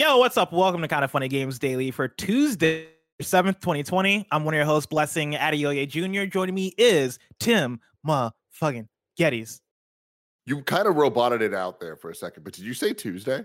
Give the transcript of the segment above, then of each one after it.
Yo, what's up? Welcome to Kind of Funny Games Daily for Tuesday, 7th, 2020. I'm one of your hosts, Blessing Adeoye Jr. Joining me is Tim Ma motherfucking Gettys. You kind of roboted it out there for a second, but did you say Tuesday?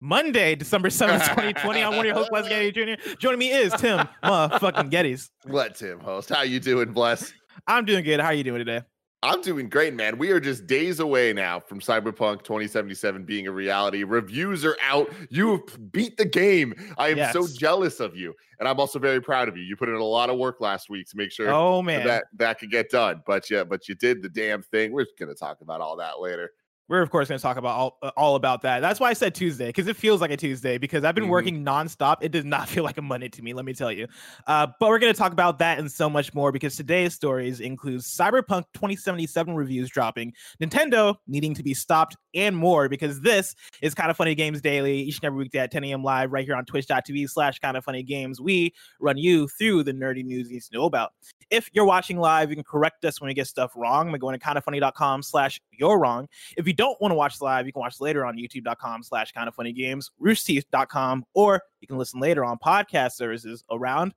Monday, December 7th, 2020. I'm one of your hosts, Blessing Adeoye Jr. Joining me is Tim Ma motherfucking Gettys. What, Tim host. How you doing, Bless? I'm doing good. How are you doing today? I'm doing great, man. We are just days away now from Cyberpunk 2077 being a reality. Reviews are out. You have beat the game. I am yes. so jealous of you. And I'm also very proud of you. You put in a lot of work last week to make sure oh, man. that that could get done. But yeah, but you did the damn thing. We're going to talk about all that later we're of course going to talk about all, uh, all about that. That's why I said Tuesday because it feels like a Tuesday because I've been mm-hmm. working nonstop. It does not feel like a Monday to me, let me tell you. Uh, but we're going to talk about that and so much more because today's stories include Cyberpunk 2077 reviews dropping, Nintendo needing to be stopped, and more because this is kind of funny games daily each and every weekday at 10 a.m. live right here on twitch.tv slash kind of funny games. We run you through the nerdy news you need to know about. If you're watching live, you can correct us when we get stuff wrong by going to kindoffunny.com slash you're wrong. If you don't want to watch live, you can watch later on youtube.com slash kind of funny games, roosterteeth.com, or you can listen later on podcast services around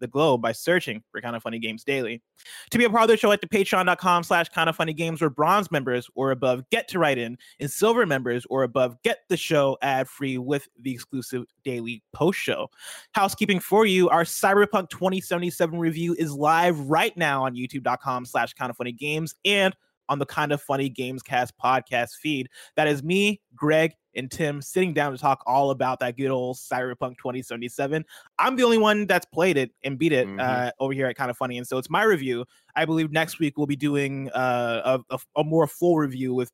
the globe by searching for Kind of Funny Games Daily. To be a part of the show at the patreon.com slash kind of funny games where bronze members or above get to write in and silver members or above get the show ad free with the exclusive daily post show. Housekeeping for you, our Cyberpunk 2077 review is live right now on youtube.com slash kind of funny games and on the Kind of Funny Games Cast podcast feed. That is me, Greg, and Tim sitting down to talk all about that good old Cyberpunk 2077. I'm the only one that's played it and beat it mm-hmm. uh, over here at Kind of Funny, and so it's my review. I believe next week we'll be doing uh, a, a, a, more full review with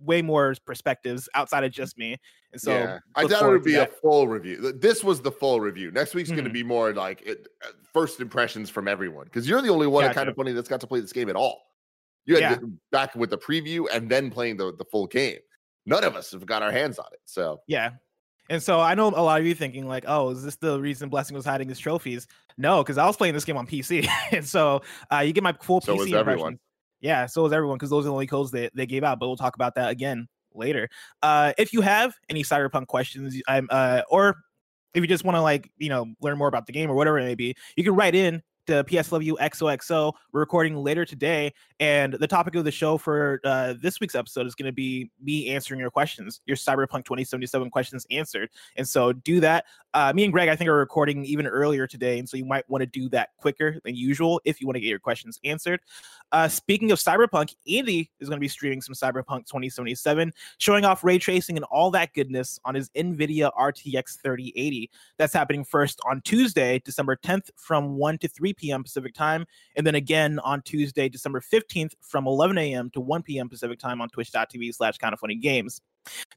way more perspectives outside of just me. And so yeah. I doubt it would be that. a full review. This was the full review. Next week's mm-hmm. going to be more like it, uh, first impressions from everyone because you're the only one gotcha. kind of funny that's got to play this game at all. You had yeah. back with the preview and then playing the, the full game. None of us have got our hands on it. So yeah. And so I know a lot of you thinking like, oh, is this the reason Blessing was hiding his trophies? No, because I was playing this game on PC, and so uh, you get my full so PC impression. Yeah, so is everyone because those are the only codes they, they gave out. But we'll talk about that again later. Uh, if you have any cyberpunk questions, I'm uh, or if you just want to like you know learn more about the game or whatever it may be, you can write in to PSW XOXO. We're recording later today, and the topic of the show for uh, this week's episode is going to be me answering your questions, your Cyberpunk 2077 questions answered. And so do that. Uh, me and Greg, I think, are recording even earlier today, and so you might want to do that quicker than usual if you want to get your questions answered. Uh, speaking of Cyberpunk, Andy is going to be streaming some Cyberpunk 2077, showing off ray tracing and all that goodness on his NVIDIA RTX 3080. That's happening first on Tuesday, December 10th from 1 to 3 p.m. Pacific time, and then again on Tuesday, December 15th from 11 a.m. to 1 p.m. Pacific time on twitch.tv slash kind of funny games.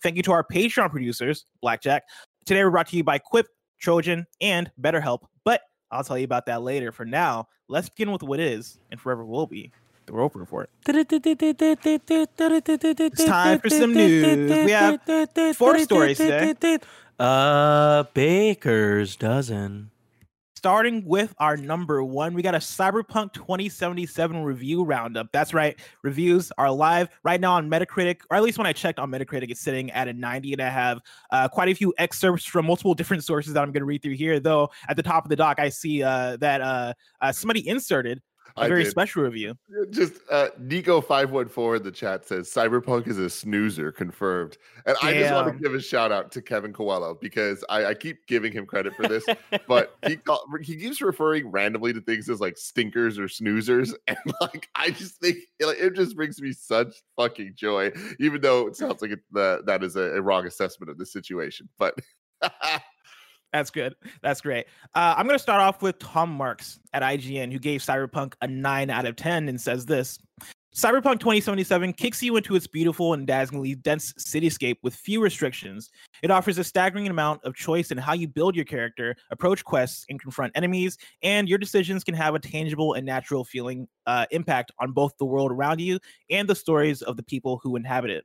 Thank you to our Patreon producers, Blackjack. Today we're brought to you by Quip, Trojan, and BetterHelp, but I'll tell you about that later. For now, let's begin with what is and forever will be the Roper Report. It's time for some news. We have four stories today. A baker's dozen starting with our number one, we got a Cyberpunk 2077 review roundup. That's right. Reviews are live right now on Metacritic, or at least when I checked on Metacritic, it's sitting at a 90. And I have uh, quite a few excerpts from multiple different sources that I'm going to read through here. Though at the top of the doc, I see uh, that uh, uh somebody inserted a very special review. Just uh, Nico five one four in the chat says Cyberpunk is a snoozer confirmed, and Damn. I just want to give a shout out to Kevin Coelho because I, I keep giving him credit for this, but he he keeps referring randomly to things as like stinkers or snoozers, and like I just think it, it just brings me such fucking joy, even though it sounds like it, the, that is a, a wrong assessment of the situation, but. That's good. That's great. Uh, I'm going to start off with Tom Marks at IGN, who gave Cyberpunk a 9 out of 10 and says this Cyberpunk 2077 kicks you into its beautiful and dazzlingly dense cityscape with few restrictions. It offers a staggering amount of choice in how you build your character, approach quests, and confront enemies, and your decisions can have a tangible and natural feeling uh, impact on both the world around you and the stories of the people who inhabit it.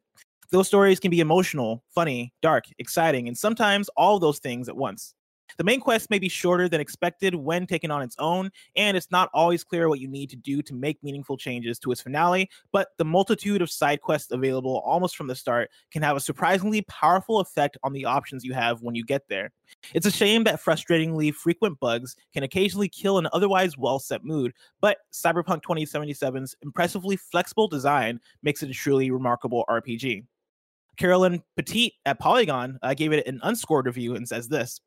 Those stories can be emotional, funny, dark, exciting, and sometimes all those things at once. The main quest may be shorter than expected when taken on its own, and it's not always clear what you need to do to make meaningful changes to its finale, but the multitude of side quests available almost from the start can have a surprisingly powerful effect on the options you have when you get there. It's a shame that frustratingly frequent bugs can occasionally kill an otherwise well set mood, but Cyberpunk 2077's impressively flexible design makes it a truly remarkable RPG. Carolyn Petit at Polygon uh, gave it an unscored review and says this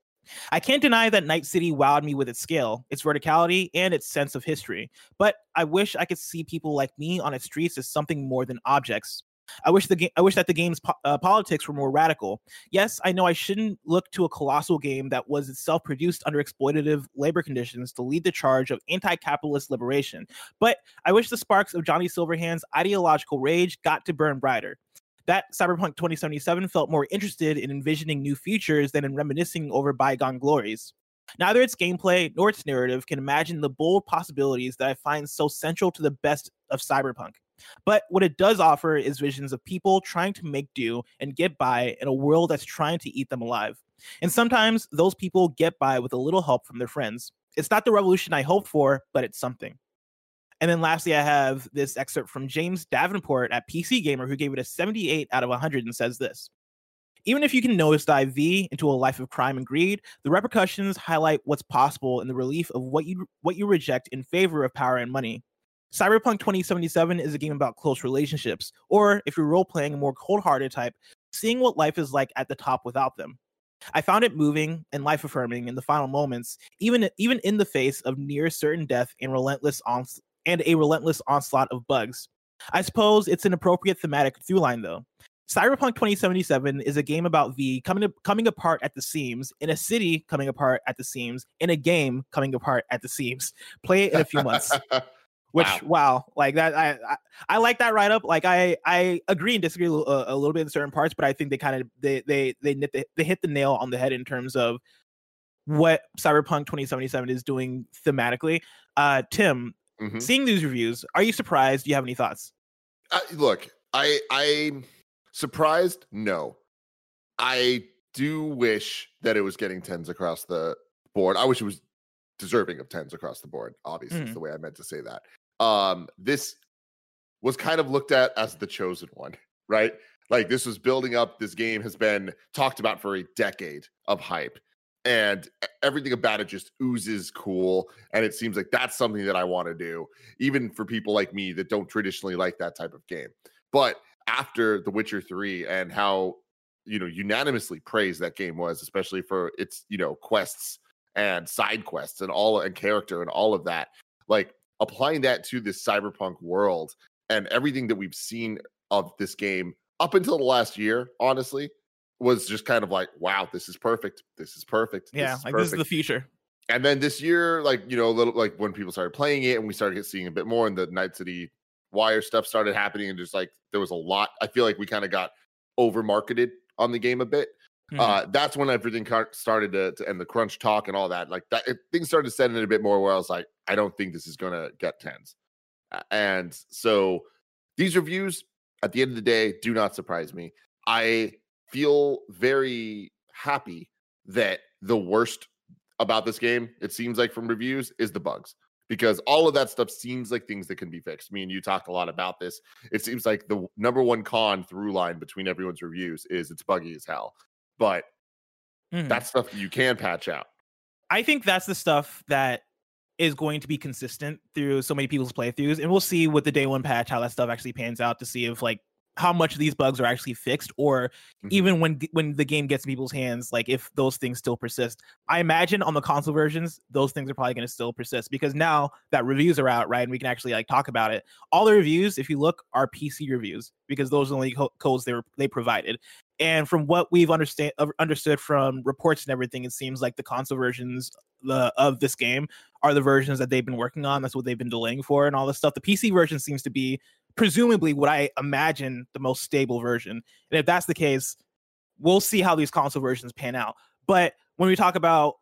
I can't deny that Night City wowed me with its scale, its verticality, and its sense of history, but I wish I could see people like me on its streets as something more than objects. I wish the game. I wish that the game's po- uh, politics were more radical. Yes, I know I shouldn't look to a colossal game that was itself produced under exploitative labor conditions to lead the charge of anti-capitalist liberation. But I wish the sparks of Johnny Silverhand's ideological rage got to burn brighter that Cyberpunk 2077 felt more interested in envisioning new futures than in reminiscing over bygone glories. Neither its gameplay nor its narrative can imagine the bold possibilities that I find so central to the best of Cyberpunk. But what it does offer is visions of people trying to make do and get by in a world that's trying to eat them alive. And sometimes those people get by with a little help from their friends. It's not the revolution I hoped for, but it's something. And then lastly, I have this excerpt from James Davenport at PC Gamer, who gave it a 78 out of 100 and says this. Even if you can nosedive V into a life of crime and greed, the repercussions highlight what's possible in the relief of what you what you reject in favor of power and money. Cyberpunk 2077 is a game about close relationships, or if you're role playing a more cold hearted type, seeing what life is like at the top without them. I found it moving and life affirming in the final moments, even even in the face of near certain death and relentless ons- and a relentless onslaught of bugs. I suppose it's an appropriate thematic through line, though. Cyberpunk 2077 is a game about V coming coming apart at the seams, in a city coming apart at the seams, in a game coming apart at the seams. Play it in a few months. Which wow. wow. like that I, I, I like that write up. Like I I agree and disagree a, a, little bit in certain parts, but I think they kind of they they they they, they hit the nail on the head in terms of what Cyberpunk 2077 is doing thematically. Uh Tim, Mm-hmm. Seeing these reviews, are you surprised? Do you have any thoughts? Uh, look, I I'm surprised. No, I do wish that it was getting tens across the board. I wish it was deserving of tens across the board. Obviously, mm-hmm. the way I meant to say that. Um, this was kind of looked at as the chosen one, right? Like this was building up. This game has been talked about for a decade of hype and everything about it just oozes cool and it seems like that's something that i want to do even for people like me that don't traditionally like that type of game. But after the witcher 3 and how you know unanimously praised that game was especially for its you know quests and side quests and all and character and all of that like applying that to this cyberpunk world and everything that we've seen of this game up until the last year honestly was just kind of like, wow, this is perfect. This is perfect. Yeah, is like perfect. this is the future. And then this year, like you know, a little like when people started playing it and we started seeing a bit more, and the Night City Wire stuff started happening, and just like there was a lot. I feel like we kind of got over marketed on the game a bit. Mm-hmm. Uh, that's when everything started to, to, and the crunch talk and all that. Like that, it, things started to setting in a bit more. Where I was like, I don't think this is gonna get tens. And so these reviews, at the end of the day, do not surprise me. I feel very happy that the worst about this game, it seems like from reviews, is the bugs. Because all of that stuff seems like things that can be fixed. Me and you talked a lot about this. It seems like the number one con through line between everyone's reviews is it's buggy as hell. But mm-hmm. that's stuff that you can patch out. I think that's the stuff that is going to be consistent through so many people's playthroughs and we'll see with the day one patch how that stuff actually pans out to see if like how much of these bugs are actually fixed or mm-hmm. even when when the game gets in people's hands like if those things still persist. I imagine on the console versions those things are probably going to still persist because now that reviews are out right and we can actually like talk about it all the reviews if you look are pc reviews because those are the only co- codes they were they provided. And from what we've understand understood from reports and everything it seems like the console versions the, of this game are the versions that they've been working on. That's what they've been delaying for and all this stuff. The pc version seems to be presumably what I imagine the most stable version. And if that's the case, we'll see how these console versions pan out. But when we talk about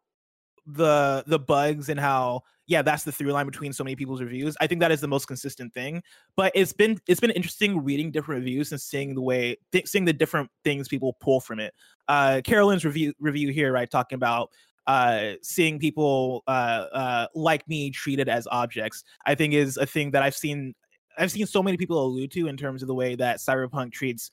the the bugs and how yeah that's the through line between so many people's reviews i think that is the most consistent thing but it's been it's been interesting reading different reviews and seeing the way th- seeing the different things people pull from it uh carolyn's review review here right talking about uh, seeing people uh, uh, like me treated as objects, I think is a thing that I've seen I've seen so many people allude to in terms of the way that cyberpunk treats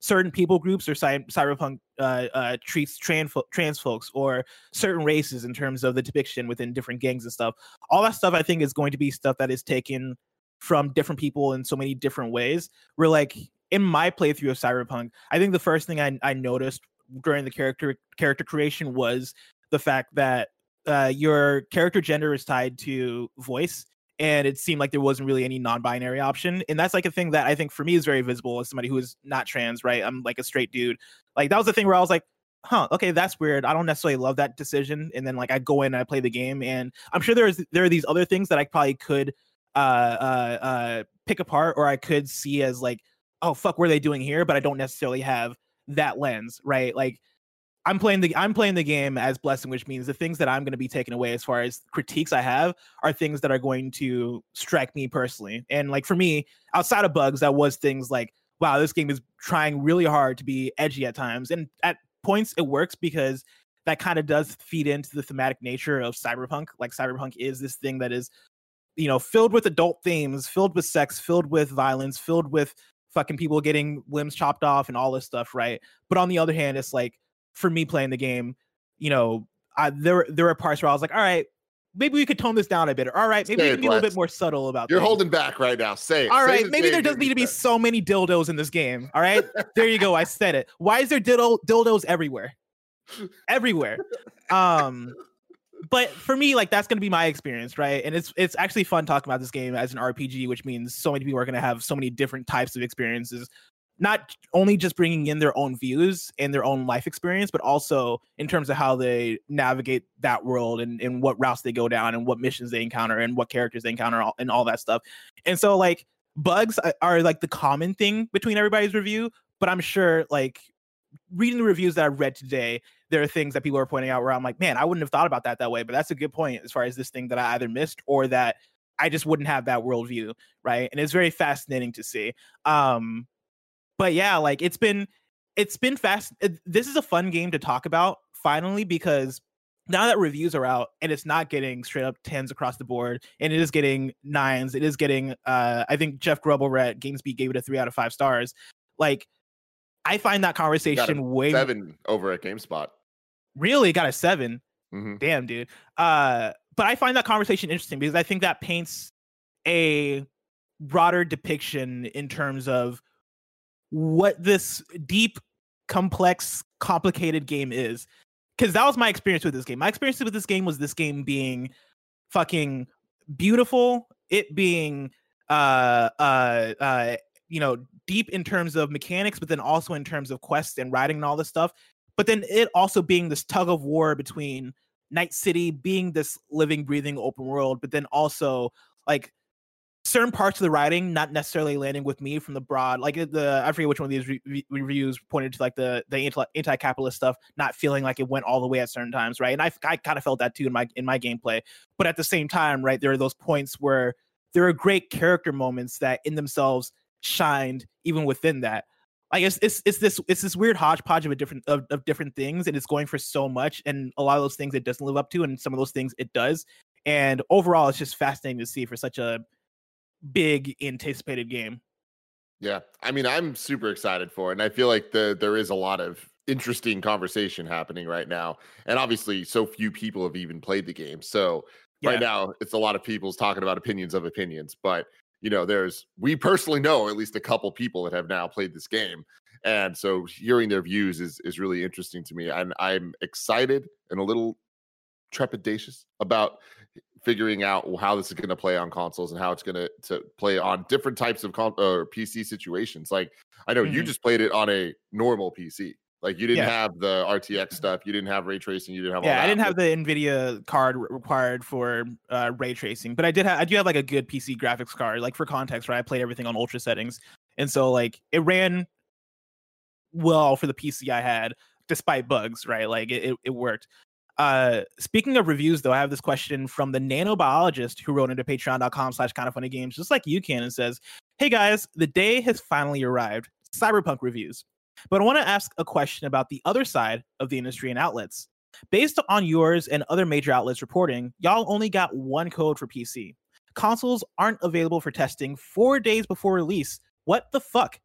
certain people groups or cy- cyberpunk uh, uh, treats trans, fo- trans folks or certain races in terms of the depiction within different gangs and stuff. All that stuff i think is going to be stuff that is taken from different people in so many different ways. We're like in my playthrough of cyberpunk i think the first thing i, I noticed during the character character creation was the fact that uh, your character gender is tied to voice and it seemed like there wasn't really any non-binary option and that's like a thing that i think for me is very visible as somebody who is not trans right? I'm like a straight dude. Like that was the thing where i was like huh okay that's weird. I don't necessarily love that decision. And then like i go in and i play the game and i'm sure there's there are these other things that i probably could uh uh uh pick apart or i could see as like oh fuck what are they doing here? But i don't necessarily have that lens right? Like I'm playing the I'm playing the game as blessing, which means the things that I'm going to be taking away as far as critiques I have are things that are going to strike me personally. And like for me, outside of bugs, that was things like, wow, this game is trying really hard to be edgy at times, and at points it works because that kind of does feed into the thematic nature of cyberpunk. Like cyberpunk is this thing that is, you know, filled with adult themes, filled with sex, filled with violence, filled with fucking people getting limbs chopped off and all this stuff, right? But on the other hand, it's like for me playing the game, you know, I, there there were parts where I was like, all right, maybe we could tone this down a bit. Or, all right, maybe Say we can be a little bit more subtle about. You're things. holding back right now. Say it. All Say right, maybe there doesn't need to be so many dildos in this game. All right, there you go. I said it. Why is there dildo dildos everywhere? everywhere. Um, but for me, like that's gonna be my experience, right? And it's it's actually fun talking about this game as an RPG, which means so many people are gonna have so many different types of experiences not only just bringing in their own views and their own life experience, but also in terms of how they navigate that world and, and what routes they go down and what missions they encounter and what characters they encounter and all that stuff. And so, like, bugs are like the common thing between everybody's review, but I'm sure, like, reading the reviews that I've read today, there are things that people are pointing out where I'm like, man, I wouldn't have thought about that that way. But that's a good point as far as this thing that I either missed or that I just wouldn't have that worldview, right? And it's very fascinating to see. Um, but yeah, like it's been it's been fast. This is a fun game to talk about finally because now that reviews are out and it's not getting straight up tens across the board and it is getting nines, it is getting uh I think Jeff Grubb over at GamesBeat gave it a three out of five stars. Like I find that conversation way seven over at GameSpot. Really got a 7 mm-hmm. Damn, dude. Uh, but I find that conversation interesting because I think that paints a broader depiction in terms of what this deep, complex, complicated game is. Because that was my experience with this game. My experience with this game was this game being fucking beautiful, it being uh uh uh you know deep in terms of mechanics, but then also in terms of quests and writing and all this stuff. But then it also being this tug of war between Night City being this living, breathing open world, but then also like certain parts of the writing not necessarily landing with me from the broad like the i forget which one of these re- reviews pointed to like the the anti-capitalist stuff not feeling like it went all the way at certain times right? And i, I kind of felt that too in my in my gameplay. But at the same time right there are those points where there are great character moments that in themselves shined even within that. I guess it's it's this it's this weird hodgepodge of a different of, of different things, and it's going for so much, and a lot of those things it doesn't live up to, and some of those things it does. And overall, it's just fascinating to see for such a big anticipated game. Yeah, I mean, I'm super excited for it, and I feel like the there is a lot of interesting conversation happening right now, and obviously, so few people have even played the game. So Yeah. Right now, it's a lot of people's talking about opinions of opinions, but you know, there's we personally know at least a couple people that have now played this game, and so hearing their views is is really interesting to me, and I'm excited and a little trepidatious about figuring out how this is going to play on consoles and how it's going to to play on different types of con- or PC situations. Like I know mm-hmm. you just played it on a normal PC. Like you didn't yeah. have the RTX stuff, you didn't have ray tracing, you didn't have. Yeah, I didn't have the Nvidia card required for uh, ray tracing, but I did have. I do have like a good PC graphics card. Like for context, right? I played everything on ultra settings, and so like it ran well for the PC I had, despite bugs. Right, like it, it, it worked. Uh, speaking of reviews, though, I have this question from the nanobiologist who wrote into patreon.com slash kind of funny games, just like you can, and says, Hey guys, the day has finally arrived. Cyberpunk reviews. But I want to ask a question about the other side of the industry and outlets. Based on yours and other major outlets reporting, y'all only got one code for PC. Consoles aren't available for testing four days before release. What the fuck?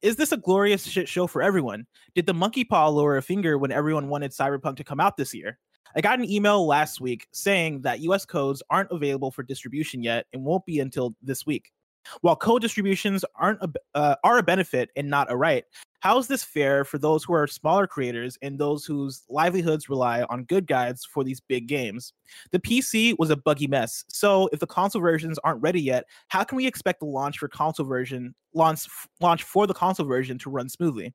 Is this a glorious shit show for everyone? Did the monkey paw lower a finger when everyone wanted Cyberpunk to come out this year? I got an email last week saying that US codes aren't available for distribution yet and won't be until this week. While code distributions aren't a, uh, are a benefit and not a right, how is this fair for those who are smaller creators and those whose livelihoods rely on good guides for these big games? The PC was a buggy mess, so if the console versions aren't ready yet, how can we expect the launch for console version launch launch for the console version to run smoothly?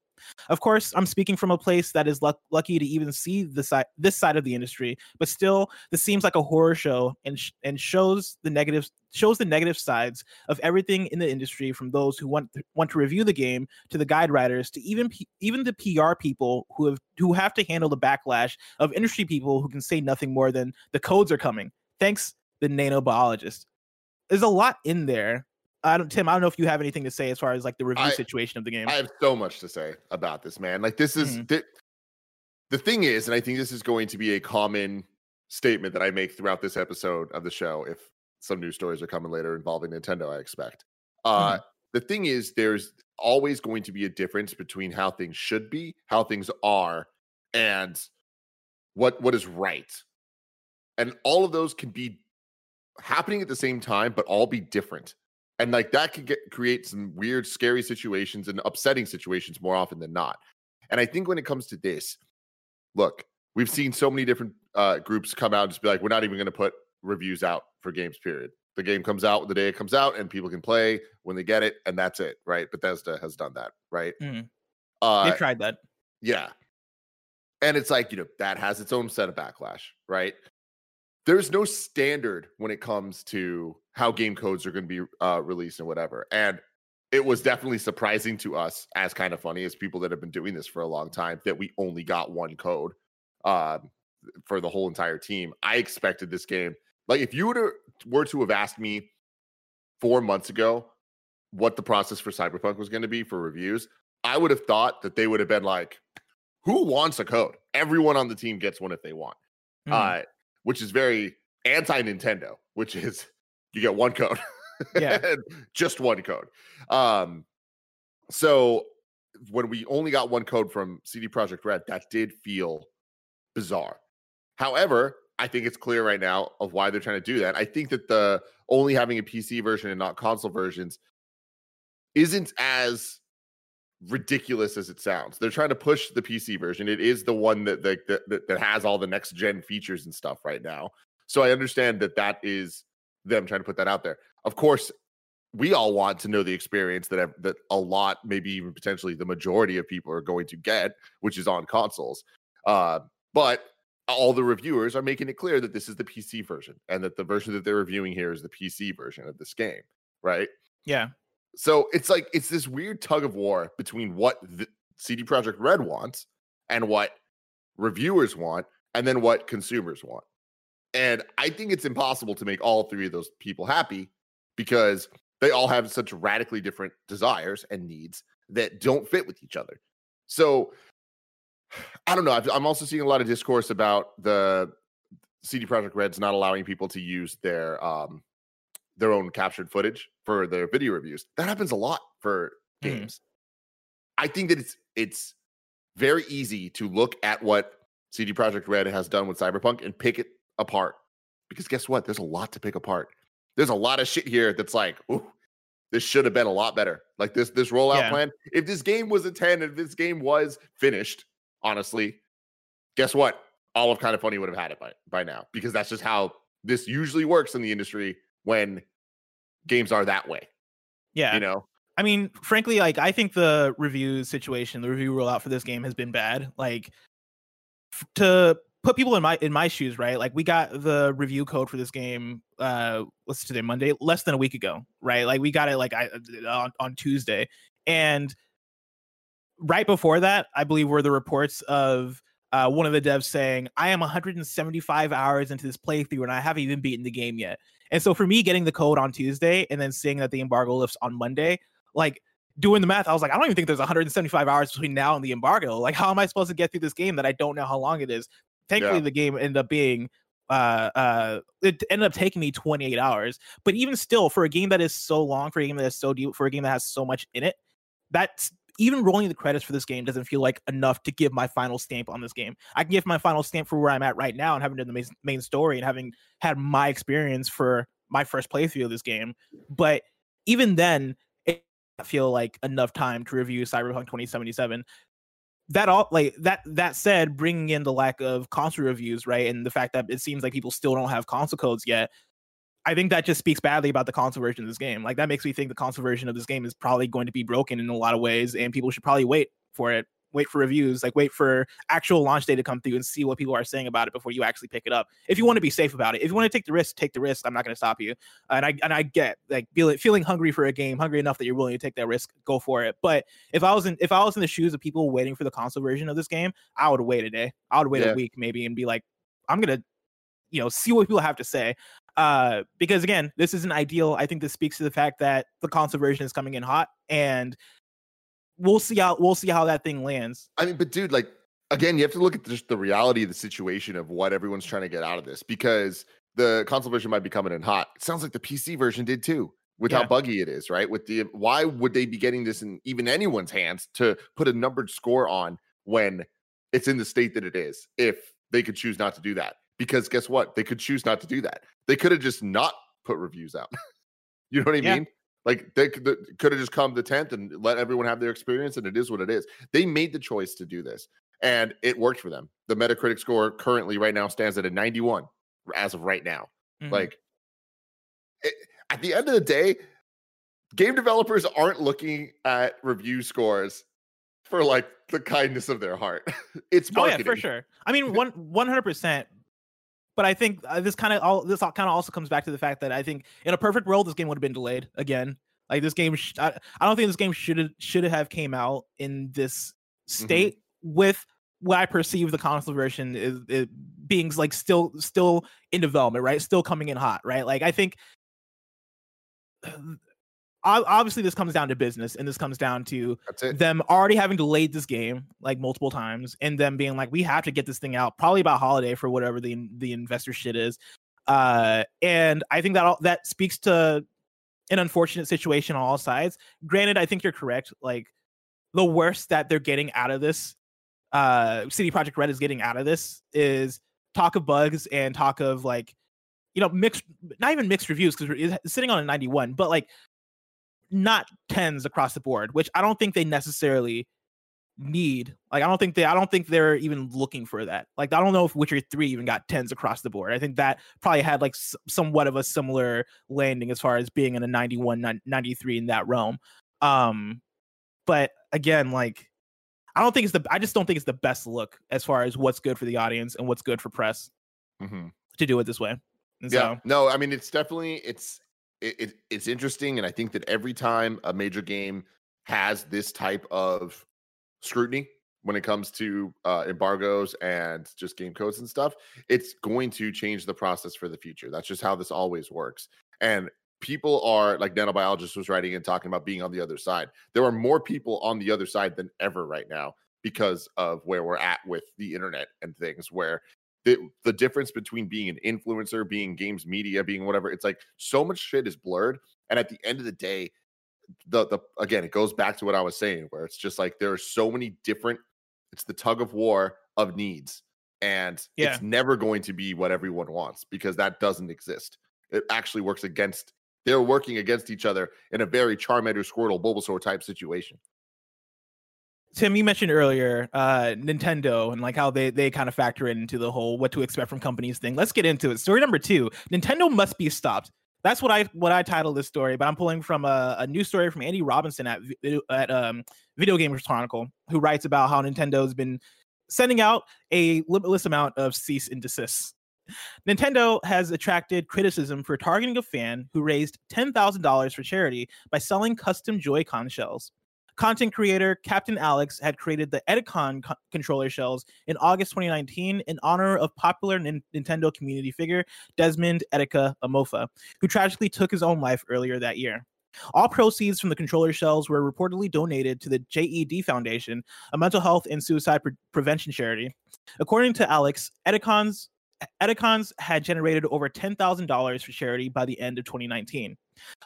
Of course, I'm speaking from a place that is luck- lucky to even see the side this side of the industry, but still, this seems like a horror show and sh- and shows the negative shows the negative sides of everything in the industry from those who want th- want to review the game to the guide writers to even P- even the PR people who have who have to handle the backlash of industry people who can say nothing more than the codes are coming. Thanks, the nanobiologist. There's a lot in there I don't, Tim. I don't know if you have anything to say as far as like the review I, situation of the game. I have so much to say about this, man. Like this is mm-hmm. the, the thing is, and I think this is going to be a common statement that I make throughout this episode of the show. If some news stories are coming later involving Nintendo, I expect. Uh, mm-hmm. The thing is, there's always going to be a difference between how things should be, how things are, and what what is right. And all of those can be happening at the same time, but all be different. And like that could get create some weird scary situations and upsetting situations more often than not. And i think when it comes to this look we've seen so many different uh, groups come out and just be like we're not even going to put reviews out for games period the game comes out the day it comes out and people can play when they get it and that's it right bethesda has done that right mm. uh, they've tried that yeah and it's like you know that has its own set of backlash right there's no standard when it comes to how game codes are going to be uh, released and whatever. And it was definitely surprising to us as kind of funny as people that have been doing this for a long time that we only got one code uh, for the whole entire team. I expected this game like if you were to, were to have asked me four months ago what the process for Cyberpunk was going to be for reviews, I would have thought that they would have been like, "Who wants a code? Everyone on the team gets one if they want." Mm. Uh, which is very anti Nintendo, which is you get one code. Yeah. just one code. Um, so when we only got one code from CD Projekt Red, that did feel bizarre. However, I think it's clear right now of why they're trying to do that. I think that the only having a PC version and not console versions isn't as ridiculous as it sounds. They're trying to push the PC version. It is the one that that that, that has all the next gen features and stuff right now. So I understand that that is them trying to put that out there. Of course, we all want to know the experience that that a lot, maybe even potentially the majority of people are going to get, which is on consoles. Uh, but all the reviewers are making it clear that this is the PC version and that the version that they're reviewing here is the PC version of this game, right? Yeah. So it's like it's this weird tug of war between what the CD Projekt Red wants and what reviewers want, and then what consumers want. And I think it's impossible to make all three of those people happy because they all have such radically different desires and needs that don't fit with each other. So I don't know. I'm also seeing a lot of discourse about the CD Projekt Red's not allowing people to use their um, their own captured footage for their video reviews. That happens a lot for mm. games. I think that it's it's very easy to look at what CD Projekt Red has done with Cyberpunk and pick it apart because guess what? There's a lot to pick apart. There's a lot of shit here that's like, ooh, this should have been a lot better. Like this this rollout yeah. plan. If this game was a 10, if this game was finished, honestly, guess what? All of kind of funny would have had it by, by now because that's just how this usually works in the industry when games are that way. Yeah. You know? I mean, frankly, like I think the review situation, the review rollout for this game has been bad. Like f- to put people in my in my shoes, right? Like we got the review code for this game uh what's today Monday, less than a week ago, right? Like we got it like I uh, on, on Tuesday. And right before that, I believe were the reports of uh, one of the devs saying, I am 175 hours into this playthrough and I haven't even beaten the game yet. And so for me getting the code on Tuesday and then seeing that the embargo lifts on Monday, like doing the math, I was like, I don't even think there's 175 hours between now and the embargo. Like, how am I supposed to get through this game that I don't know how long it is? Thankfully, yeah. the game ended up being uh uh it ended up taking me 28 hours but even still for a game that is so long for a game that is so deep for a game that has so much in it that's even rolling the credits for this game doesn't feel like enough to give my final stamp on this game. I can give my final stamp for where I'm at right now and having done the main, main story and having had my experience for my first playthrough of this game. But even then, it feel like enough time to review Cyberpunk 2077 that all like that that said bringing in the lack of console reviews right and the fact that it seems like people still don't have console codes yet i think that just speaks badly about the console version of this game like that makes me think the console version of this game is probably going to be broken in a lot of ways and people should probably wait for it wait for reviews, like wait for actual launch day to come through and see what people are saying about it before you actually pick it up. If you want to be safe about it, if you want to take the risk, take the risk. I'm not going to stop you. And I and I get like feeling feeling hungry for a game, hungry enough that you're willing to take that risk, go for it. But if I was in if I was in the shoes of people waiting for the console version of this game, I would wait a day. I would wait yeah. a week maybe and be like, I'm gonna, you know, see what people have to say. Uh, because again, this isn't ideal. I think this speaks to the fact that the console version is coming in hot and we'll see how we'll see how that thing lands. I mean, but dude, like again, you have to look at just the reality of the situation of what everyone's trying to get out of this because the console version might be coming in hot. It sounds like the PC version did too, with yeah. how buggy it is, right? With the why would they be getting this in even anyone's hands to put a numbered score on when it's in the state that it is if they could choose not to do that? Because guess what? They could choose not to do that. They could have just not put reviews out. you know what I yeah. mean? Like they could, have just come the 10th and let everyone have their experience, and it is what it is. They made the choice to do this, and it worked for them. The Metacritic score currently right now stands at a 91 as of right now. Mm-hmm. Like it, at the end of the day, game developers aren't looking at review scores for like the kindness of their heart. it's marketing. Oh yeah, for sure. I mean, one one hundred percent but I think uh, this kind of all this kind of also comes back to the fact that I think in a perfect world this game would have been delayed again. Like this game, sh- I, I don't think this game should should have came out in this mm-hmm. state mm-hmm. with what I perceive the console version is, is being like still still in development, right? Still coming in hot, right? Like I think obviously this comes down to business and this comes down to them already having delayed this game like multiple times and them being like we have to get this thing out probably about holiday for whatever the the investor shit is. Uh and i think that all, that speaks to an unfortunate situation on all sides. Granted i think you're correct like the worst that they're getting out of this uh CD Projekt Red is getting out of this is talk of bugs and talk of like you know mixed not even mixed reviews because we're sitting on a 91 but like not tens across the board, which I don't think they necessarily need. Like I don't think they I don't think they're even looking for that. Like I don't know if Witcher 3 even got tens across the board. I think that probably had like s- somewhat of a similar landing as far as being in a 91 93 in that realm. Um but again like I don't think it's the I just don't think it's the best look as far as what's good for the audience and what's good for press mm-hmm. to do it this way. And yeah, so, no, I mean it's definitely it's it, it, it's interesting, and I think that every time a major game has this type of scrutiny when it comes to uh, embargoes and just game codes and stuff, it's going to change the process for the future. That's just how this always works. And people are like nanobiologist was writing and talking about being on the other side. There are more people on the other side than ever right now because of where we're at with the internet and things where the, the difference between being an influencer, being games media, being whatever, it's like so much shit is blurred. And at the end of the day, the the again, it goes back to what I was saying, where it's just like there are so many different, it's the tug of war of needs. And yeah. it's never going to be what everyone wants because that doesn't exist. It actually works against they're working against each other in a very Charmander, Squirtle, Bulbasaur type situation. Tim, you mentioned earlier uh, Nintendo and like how they they kind of factor into the whole what to expect from companies thing. Let's get into it. Story number two: Nintendo must be stopped. That's what I what I titled this story, but I'm pulling from a, a story from Andy Robinson at at um, Video Games Chronicle, who writes about how Nintendo's been sending out a limitless amount of cease and desists. Nintendo has attracted criticism for targeting a fan who raised $10,000 for charity by selling custom Joy-Con shells. Content creator Captain Alex had created the Eticon co- controller shells in August 2019 in honor of popular Nintendo community figure Desmond Etika Amofah, who tragically took his own life earlier that year. All proceeds from the controller shells were reportedly donated to the JED Foundation, a mental health and suicide pre- prevention charity. According to Alex, Eticons Eticons had generated over $10,000 for charity by the end of 2019.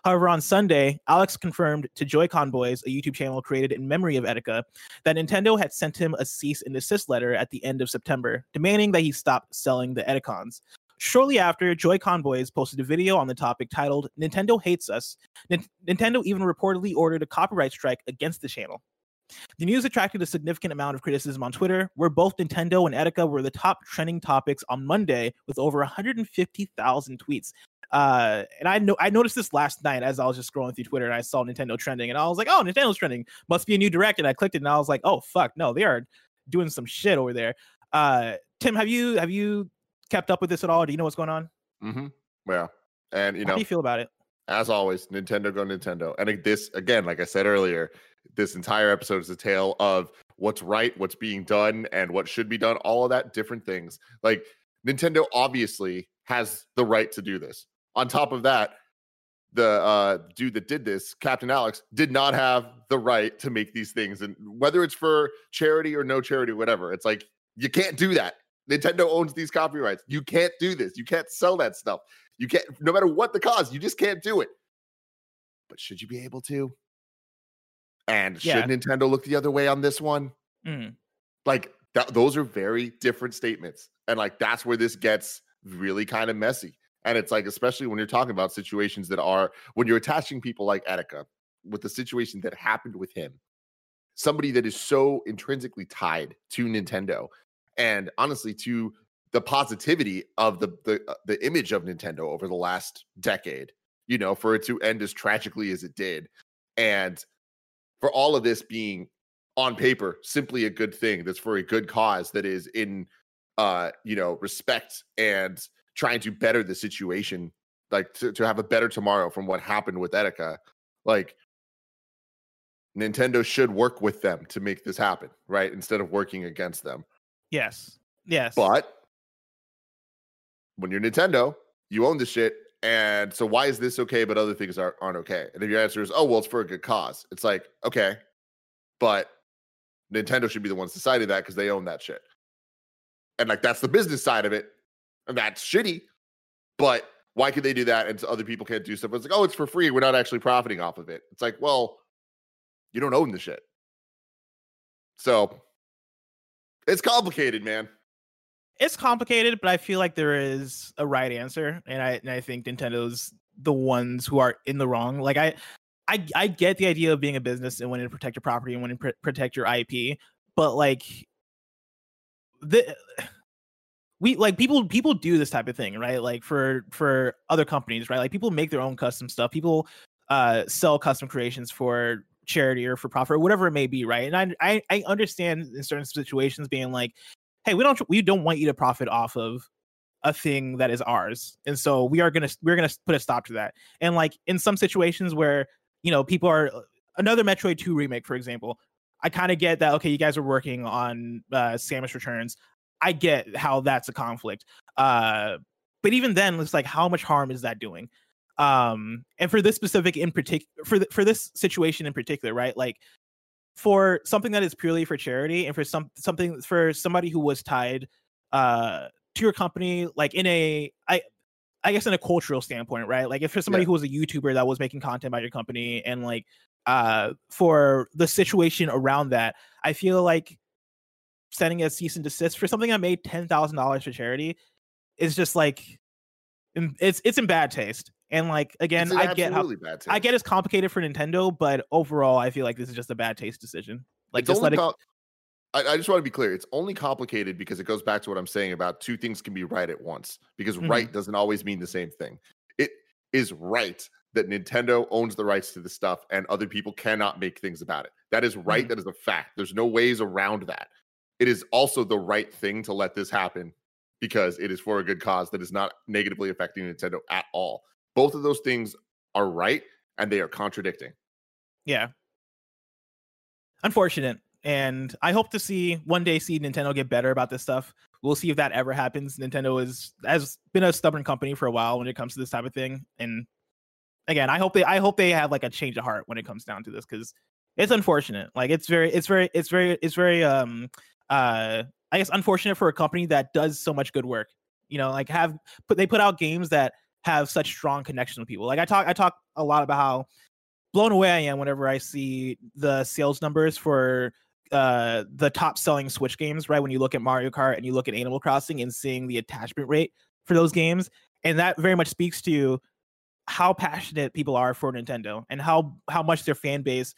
However, on Sunday, Alex confirmed to Joy-Con Boys, a YouTube channel created in memory of Etika, that Nintendo had sent him a cease and desist letter at the end of September, demanding that he stop selling the Eticons. Shortly after, Joy-Con Boys posted a video on the topic titled "Nintendo Hates Us." N- Nintendo even reportedly ordered a copyright strike against the channel. The news attracted a significant amount of criticism on Twitter, where both Nintendo and Etika were the top trending topics on Monday with over 150,000 tweets. Uh, and I know I noticed this last night as I was just scrolling through Twitter and I saw Nintendo trending, and I was like, "Oh, Nintendo's trending. Must be a new direct." And I clicked it, and I was like, "Oh, fuck, no, they are doing some shit over there." Uh, Tim, have you have you kept up with this at all? Do you know what's going on? Mm-hmm. Yeah, and you know, how do you feel about it? As always, Nintendo go Nintendo, and this again, like I said earlier, this entire episode is a tale of what's right, what's being done, and what should be done. All of that, different things. Like Nintendo obviously has the right to do this. On top of that, the uh, dude that did this, Captain Alex, did not have the right to make these things. And whether it's for charity or no charity, whatever, it's like you can't do that. Nintendo owns these copyrights. You can't do this. You can't sell that stuff. You can't, no matter what the cause, you just can't do it. But should you be able to? And yeah. should Nintendo look the other way on this one? Mm. Like th- those are very different statements. And like that's where this gets really kind of messy. And it's like, especially when you're talking about situations that are when you're attaching people like Etika with the situation that happened with him, somebody that is so intrinsically tied to Nintendo and honestly to the positivity of the the uh, the image of Nintendo over the last decade, you know, for it to end as tragically as it did. And for all of this being on paper simply a good thing that's for a good cause that is in uh you know respect and trying to better the situation like to, to have a better tomorrow from what happened with Etika like Nintendo should work with them to make this happen right instead of working against them. Yes yes. But when you're Nintendo you own the shit and so why is this okay, but other things are, aren't okay? And if your answer is, oh, well, it's for a good cause, it's like, okay, but Nintendo should be the ones deciding that because they own that shit. And like that's the business side of it. And that's shitty. But why could they do that and so other people can't do stuff? It's like, oh, it's for free. We're not actually profiting off of it. It's like, well, you don't own the shit. So it's complicated, man it's complicated, but I feel like there is a right answer, and I and I think Nintendo's the ones who are in the wrong. Like I, I, I get the idea of being a business and wanting to protect your property and wanting to pr- protect your IP, but like the we like people people do this type of thing, right? Like for for other companies, right? Like people make their own custom stuff. People uh sell custom creations for charity or for profit or whatever it may be, right? And I I, I understand in certain situations being like, hey, we don't we don't want you to profit off of a thing that is ours, and so we are gonna we're gonna put a stop to that. And like in some situations where you know people are another Metroid Two remake, for example, I kind of get that. Okay, you guys are working on uh, Samus Returns. I get how that's a conflict. Uh, but even then, it's like how much harm is that doing? Um, and for this specific in particular, for the, for this situation in particular, right? Like for something that is purely for charity and for some something for somebody who was tied uh to your company like in a i i guess in a cultural standpoint right like if for somebody yeah. who was a youtuber that was making content about your company and like uh for the situation around that i feel like sending a cease and desist for something that made ten thousand dollars for charity is just like it's it's in bad taste. And like again, I get how I get it's complicated for Nintendo, but overall, I feel like this is just a bad taste decision. Like it's just let it. I, I, just want to be clear. It's only complicated because it goes back to what I'm saying about two things can be right at once. Because mm-hmm. right doesn't always mean the same thing. It is right that Nintendo owns the rights to the stuff and other people cannot make things about it. That is right. Mm-hmm. That is a fact. There's no ways around that. It is also the right thing to let this happen because it is for a good cause that is not negatively affecting Nintendo at all. Both of those things are right and they are contradicting. Yeah. Unfortunate. And I hope to see one day see Nintendo get better about this stuff. We'll see if that ever happens. Nintendo is has been a stubborn company for a while when it comes to this type of thing. And again, I hope they I hope they have like a change of heart when it comes down to this because it's unfortunate. Like it's very it's very it's very it's very um uh I guess unfortunate for a company that does so much good work. You know, like have put they put out games that have such strong connection with people. Like I talk I talk a lot about how blown away I am whenever I see the sales numbers for uh the top selling Switch games, right? When you look at Mario Kart and you look at Animal Crossing and seeing the attachment rate for those games. And that very much speaks to how passionate people are for Nintendo and how how much their fan base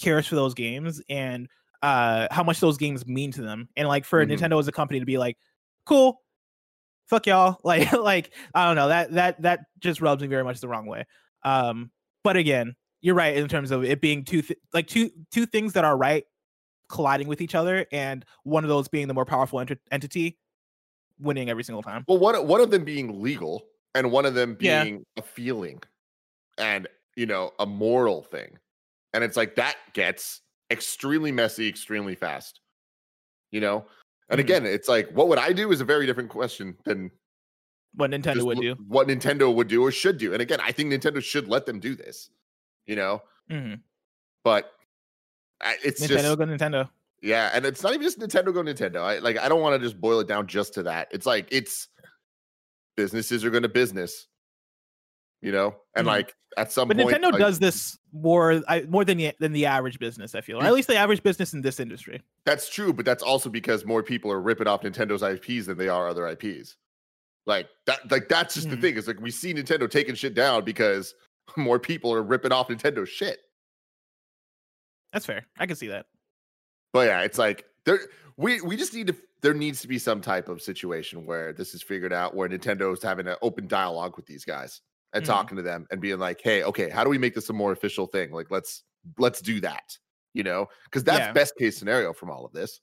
cares for those games and uh how much those games mean to them and like for mm-hmm. nintendo as a company to be like cool fuck y'all like like i don't know that that that just rubs me very much the wrong way um but again you're right in terms of it being two th- like two two things that are right colliding with each other and one of those being the more powerful ent- entity winning every single time well one, one of them being legal and one of them being yeah. a feeling and you know a moral thing and it's like that gets extremely messy, extremely fast. You know? And mm-hmm. again, it's like, what would I do is a very different question than what Nintendo would do. What Nintendo would do or should do. And again, I think Nintendo should let them do this. You know? Mm-hmm. But it's Nintendo just go Nintendo. Yeah, and it's not even just Nintendo go Nintendo. I like I don't want to just boil it down just to that. It's like it's businesses are going to business you know, and mm-hmm. like at some but point, Nintendo like, does this more I, more than the than the average business. I feel, or at least the average business in this industry. That's true, but that's also because more people are ripping off Nintendo's IPs than they are other IPs. Like that, like that's just mm-hmm. the thing. Is like we see Nintendo taking shit down because more people are ripping off Nintendo shit. That's fair. I can see that. But yeah, it's like there we we just need to there needs to be some type of situation where this is figured out where Nintendo is having an open dialogue with these guys and mm-hmm. talking to them and being like, "Hey, okay, how do we make this a more official thing? Like, let's let's do that." You know, because that's yeah. best case scenario from all of this.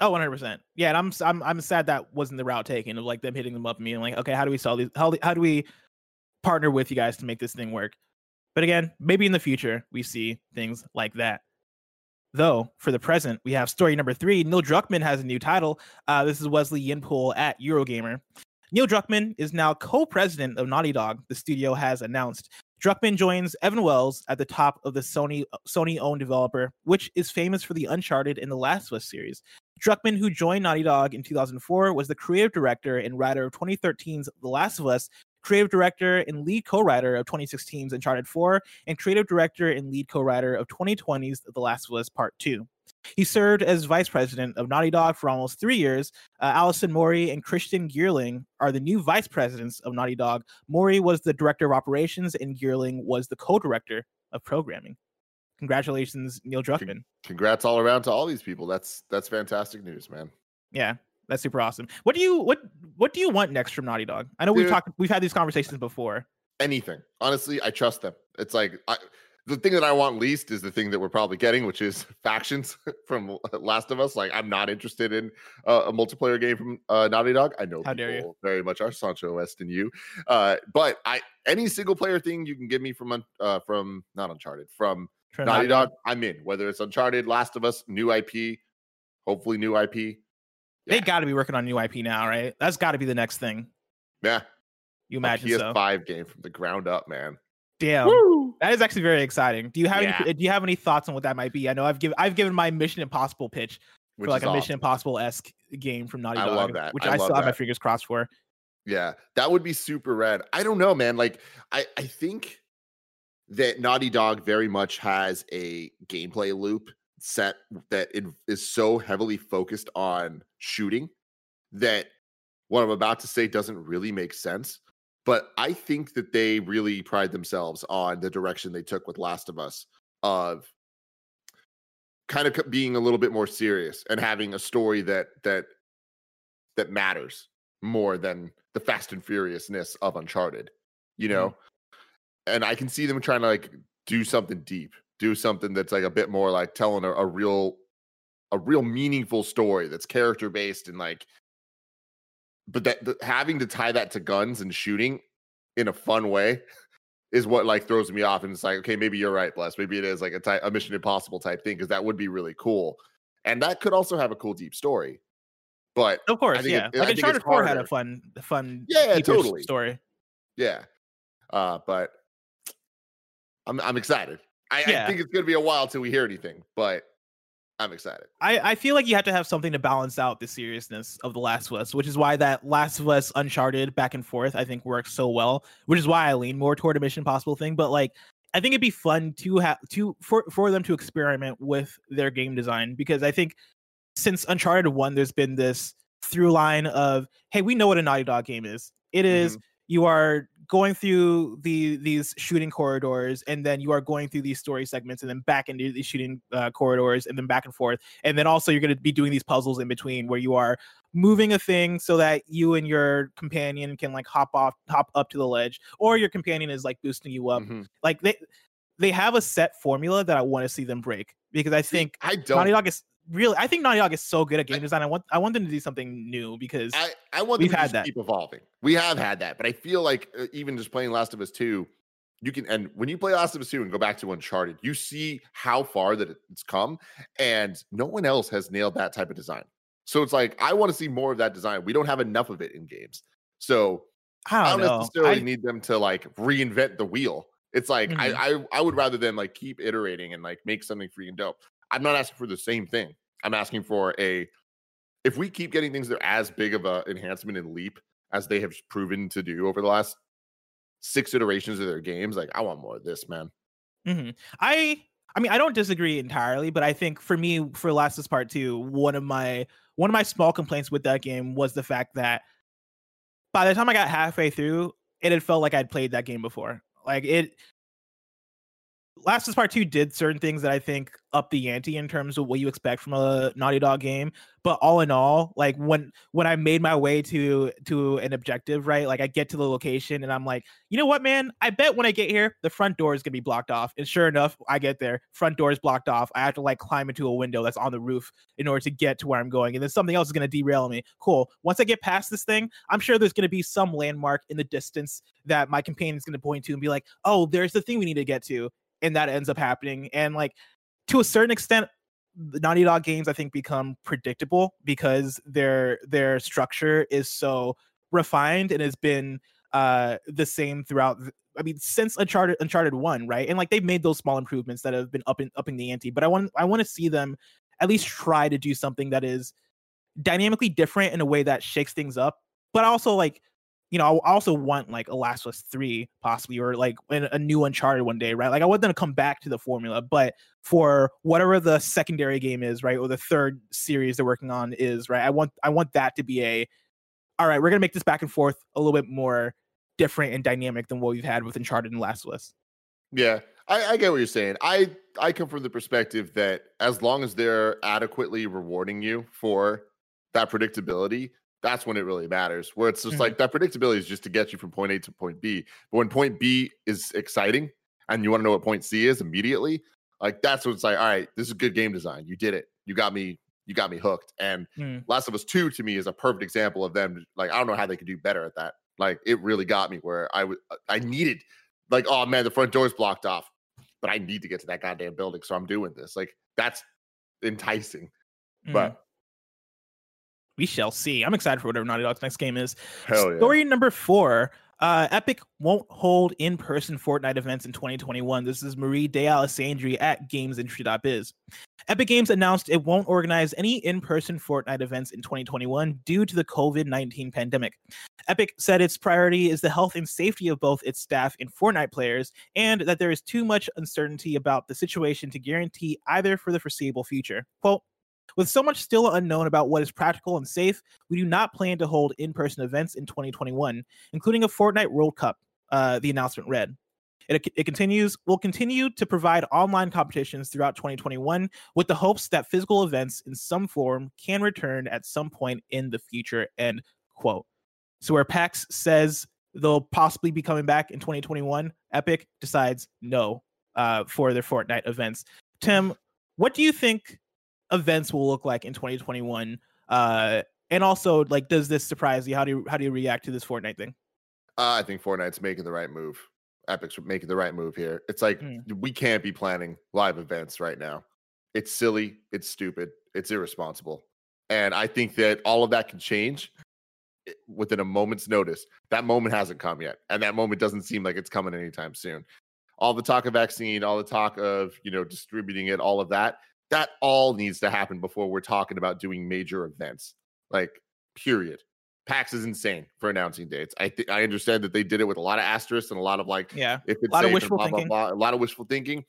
Oh, 100 percent. Yeah, and I'm I'm I'm sad that wasn't the route taken of like them hitting them up and being like, "Okay, how do we solve these? How how do we partner with you guys to make this thing work?" But again, maybe in the future we see things like that. Though for the present, we have story number three. Neil Druckmann has a new title. Uh, this is Wesley Yin-Poole at Eurogamer. Neil Druckmann is now co-president of Naughty Dog. The studio has announced. Druckmann joins Evan Wells at the top of the Sony Sony-owned developer, which is famous for the Uncharted and The Last of Us series. Druckmann, who joined Naughty Dog in 2004, was the creative director and writer of 2013's The Last of Us, creative director and lead co-writer of 2016's Uncharted 4, and creative director and lead co-writer of 2020's The Last of Us Part 2. He served as vice president of Naughty Dog for almost three years. Uh, Alison Mori and Christian Gyrling are the new vice presidents of Naughty Dog. Mori was the director of operations, and Gyrling was the co-director of programming. Congratulations, Neil Druckmann. Congrats all around to all these people. That's that's fantastic news, man. Yeah, that's super awesome. What do you what what do you want next from Naughty Dog? I know Dude, we've talked we've had these conversations before. Anything. Honestly, I trust them. It's like I the thing that I want least is the thing that we're probably getting, which is factions from Last of Us. Like, I'm not interested in uh, a multiplayer game from uh, Naughty Dog. I know How dare you? very much are Sancho West and you, uh, but I any single player thing you can give me from uh, from not Uncharted from Naughty Dog, I'm in. Whether it's Uncharted, Last of Us, new IP, hopefully new IP. Yeah. They got to be working on new IP now, right? That's got to be the next thing. Yeah, you imagine a PS5 so. game from the ground up, man. Damn, Woo! that is actually very exciting. Do you have yeah. any? Do you have any thoughts on what that might be? I know I've given I've given my Mission Impossible pitch which for like a awesome. Mission Impossible esque game from Naughty Dog. I love that. Which I, I still that. have my fingers crossed for. Yeah, that would be super rad. I don't know, man. Like, I I think that Naughty Dog very much has a gameplay loop set that is so heavily focused on shooting that what I'm about to say doesn't really make sense. But I think that they really pride themselves on the direction they took with Last of Us of kind of being a little bit more serious and having a story that that that matters more than the fast and furiousness of Uncharted, you know? Mm-hmm. And I can see them trying to like do something deep, do something that's like a bit more like telling a, a real a real meaningful story that's character based and like but that the, having to tie that to guns and shooting in a fun way is what like throws me off and it's like okay maybe you're right bless maybe it is like a, type, a mission impossible type thing because that would be really cool and that could also have a cool deep story but of course, yeah, it, like Uncharted Four had a fun, fun, yeah, totally story. Yeah, uh, but I'm I'm excited. I, yeah. I think it's gonna be a while till we hear anything, but I'm excited. I, I feel like you have to have something to balance out the seriousness of The Last of Us, which is why that Last of Us Uncharted back and forth I think works so well, which is why I lean more toward a Mission Possible thing. But like, I think it'd be fun to have to for for them to experiment with their game design because I think since Uncharted 1, there's been this through line of, hey, we know what a Naughty Dog game is. It is mm-hmm. you are going through the these shooting corridors and then you are going through these story segments and then back into these shooting uh, corridors and then back and forth and then also you're going to be doing these puzzles in between where you are moving a thing so that you and your companion can like hop off hop up to the ledge or your companion is like boosting you up mm-hmm. like they they have a set formula that I want to see them break because I think I don't Naughty Dog is really I think Naughty Dog is so good at game design. I want I want them to do something new because I, I want we've had that. keep evolving. We have had that, but I feel like uh, even just playing Last of Us 2, you can and when you play Last of Us 2 and go back to Uncharted, you see how far that it's come, and no one else has nailed that type of design. So it's like I want to see more of that design. We don't have enough of it in games. So I don't, I don't necessarily I, need them to like reinvent the wheel. It's like mm-hmm. I, I I would rather them like keep iterating and like make something freaking dope. I'm not asking for the same thing. I'm asking for a if we keep getting things that are as big of a enhancement and leap as they have proven to do over the last six iterations of their games, like I want more of this, man. Mm-hmm. I I mean, I don't disagree entirely, but I think for me, for Last is Part Two, one of my one of my small complaints with that game was the fact that by the time I got halfway through, it had felt like I'd played that game before. Like it Last Us Part Two did certain things that I think up the ante in terms of what you expect from a Naughty Dog game. But all in all, like when when I made my way to to an objective, right? Like I get to the location and I'm like, you know what, man? I bet when I get here, the front door is gonna be blocked off. And sure enough, I get there, front door is blocked off. I have to like climb into a window that's on the roof in order to get to where I'm going. And then something else is gonna derail me. Cool. Once I get past this thing, I'm sure there's gonna be some landmark in the distance that my companion is gonna point to and be like, oh, there's the thing we need to get to and that ends up happening. And like to a certain extent, the Naughty Dog games I think become predictable because their their structure is so refined and has been uh the same throughout I mean since Uncharted Uncharted 1, right? And like they've made those small improvements that have been up in upping the ante, but I want I want to see them at least try to do something that is dynamically different in a way that shakes things up, but also like you know, I also want like a Last of Us 3 possibly or like a new Uncharted one day, right? Like I want them to come back to the formula, but for whatever the secondary game is, right, or the third series they're working on is, right? I want I want that to be a all right, we're gonna make this back and forth a little bit more different and dynamic than what we've had with Uncharted and Last of Us. Yeah, I, I get what you're saying. I I come from the perspective that as long as they're adequately rewarding you for that predictability, that's when it really matters. Where it's just mm-hmm. like that predictability is just to get you from point A to point B. But when point B is exciting and you want to know what point C is immediately, like that's what it's like. All right, this is good game design. You did it. You got me. You got me hooked. And mm. Last of Us Two to me is a perfect example of them. Like I don't know how they could do better at that. Like it really got me where I was. Uh, I needed. Like oh man, the front door is blocked off, but I need to get to that goddamn building, so I'm doing this. Like that's enticing. Mm. But we shall see. I'm excited for whatever Naughty Dog's next game is. Hell yeah. Story number four. Uh, Epic won't hold in-person Fortnite events in 2021. This is Marie Dealessandri at GamesIndustry.biz. Epic Games announced it won't organize any in-person Fortnite events in 2021 due to the COVID-19 pandemic. Epic said its priority is the health and safety of both its staff and Fortnite players, and that there is too much uncertainty about the situation to guarantee either for the foreseeable future. Quote, with so much still unknown about what is practical and safe, we do not plan to hold in person events in 2021, including a Fortnite World Cup, uh, the announcement read. It, it continues, we'll continue to provide online competitions throughout 2021 with the hopes that physical events in some form can return at some point in the future. End quote. So, where PAX says they'll possibly be coming back in 2021, Epic decides no uh, for their Fortnite events. Tim, what do you think events will look like in 2021 uh and also like does this surprise you? How do you how do you react to this fortnite thing? Uh, i think fortnite's making the right move. Epic's making the right move here. It's like mm. we can't be planning live events right now. It's silly it's stupid it's irresponsible and i think that all of that can change eh, within a moment's notice. That moment hasn't come yet and that moment doesn't seem like it's coming anytime soon. All the talk of vaccine all the talk of you know distributing it all of that that all needs to happen before we're talking about doing major events. Like, period. PAX is insane for announcing dates. I th- I understand that they did it with a lot of asterisks and a lot of like, yeah, if it's a lot of wishful blah, thinking. Blah, blah, a lot of wishful thinking.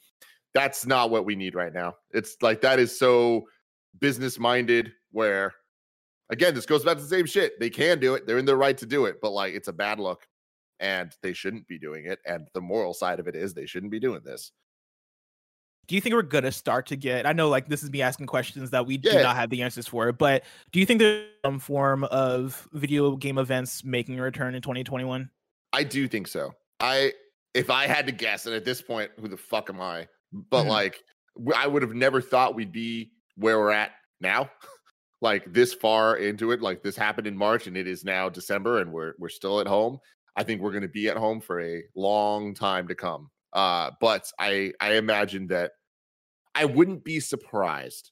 That's not what we need right now. It's like that is so business minded. Where again, this goes back to the same shit. They can do it. They're in their right to do it, but like it's a bad look, and they shouldn't be doing it. And the moral side of it is they shouldn't be doing this do you think we're gonna start to get i know like this is me asking questions that we yeah. do not have the answers for but do you think there's some form of video game events making a return in 2021 i do think so. I if i had to guess and at this point who the fuck am i? But mm-hmm. like i would have never thought we'd be where we're at now. Like this far into it like this happened in march and it is now december and we're we're still at home. I think we're going to be at home for a long time to come uh, but I I imagine that I wouldn't be surprised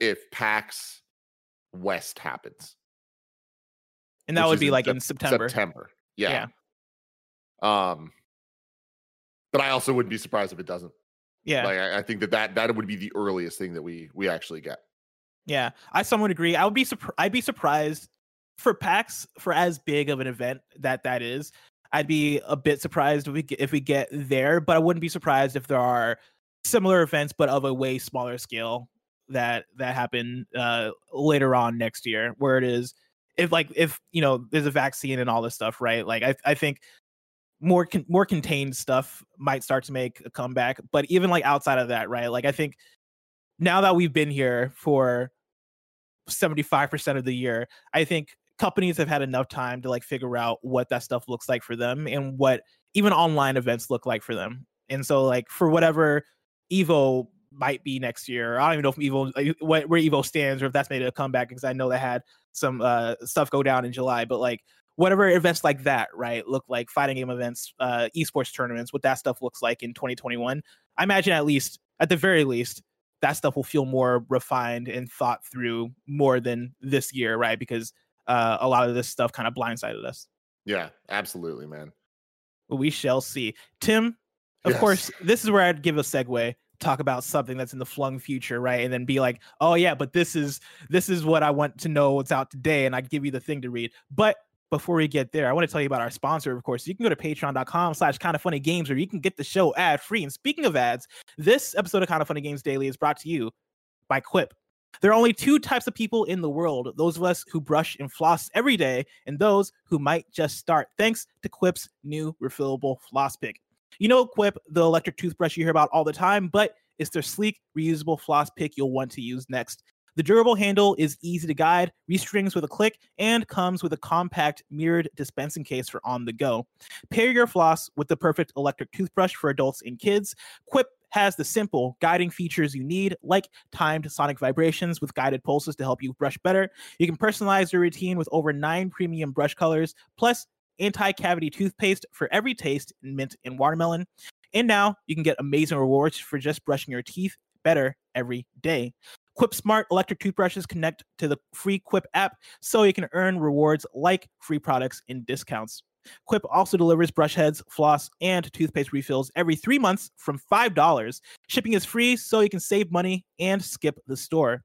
if PAX West happens. And that would be like in, in September. September. Yeah. yeah. Um but I also wouldn't be surprised if it doesn't. Yeah. Like I, I think that, that that would be the earliest thing that we we actually get. Yeah. I somewhat agree. I would be surprised I'd be surprised for PAX for as big of an event that that is. I'd be a bit surprised if we get, if we get there, but I wouldn't be surprised if there are similar events but of a way smaller scale that that happen uh, later on next year, where it is if like if you know there's a vaccine and all this stuff, right? Like I I think more con- more contained stuff might start to make a comeback, but even like outside of that, right? Like I think now that we've been here for 75% of the year, I think companies have had enough time to like figure out what that stuff looks like for them and what even online events look like for them. And so like for whatever Evo might be next year, I don't even know if Evo uh, where Evo stands or if that's made a comeback because I know they had some uh, stuff go down in July, but like whatever events like that, right, look like fighting game events, uh, esports tournaments, what that stuff looks like in 2021. I imagine at least, at the very least, that stuff will feel more refined and thought through more than this year, right? Because uh, a lot of this stuff kind of blindsided us. Yeah, absolutely, man. We shall see. Tim, of yes. course, this is where I'd give a segue talk about something that's in the flung future right and then be like oh yeah but this is this is what i want to know what's out today and I'd give you the thing to read but before we get there i want to tell you about our sponsor of course you can go to patreon.com slash kind of funny games where you can get the show ad free and speaking of ads this episode of kind of funny games daily is brought to you by quip there are only two types of people in the world those of us who brush and floss every day, and those who might just start, thanks to Quip's new refillable floss pick. You know, Quip, the electric toothbrush you hear about all the time, but it's their sleek, reusable floss pick you'll want to use next. The durable handle is easy to guide, restrings with a click, and comes with a compact mirrored dispensing case for on the go. Pair your floss with the perfect electric toothbrush for adults and kids. Quip has the simple guiding features you need, like timed sonic vibrations with guided pulses to help you brush better. You can personalize your routine with over nine premium brush colors, plus anti cavity toothpaste for every taste in mint and watermelon. And now you can get amazing rewards for just brushing your teeth better every day. Quip Smart electric toothbrushes connect to the free Quip app so you can earn rewards like free products and discounts. Quip also delivers brush heads, floss, and toothpaste refills every three months from $5. Shipping is free, so you can save money and skip the store.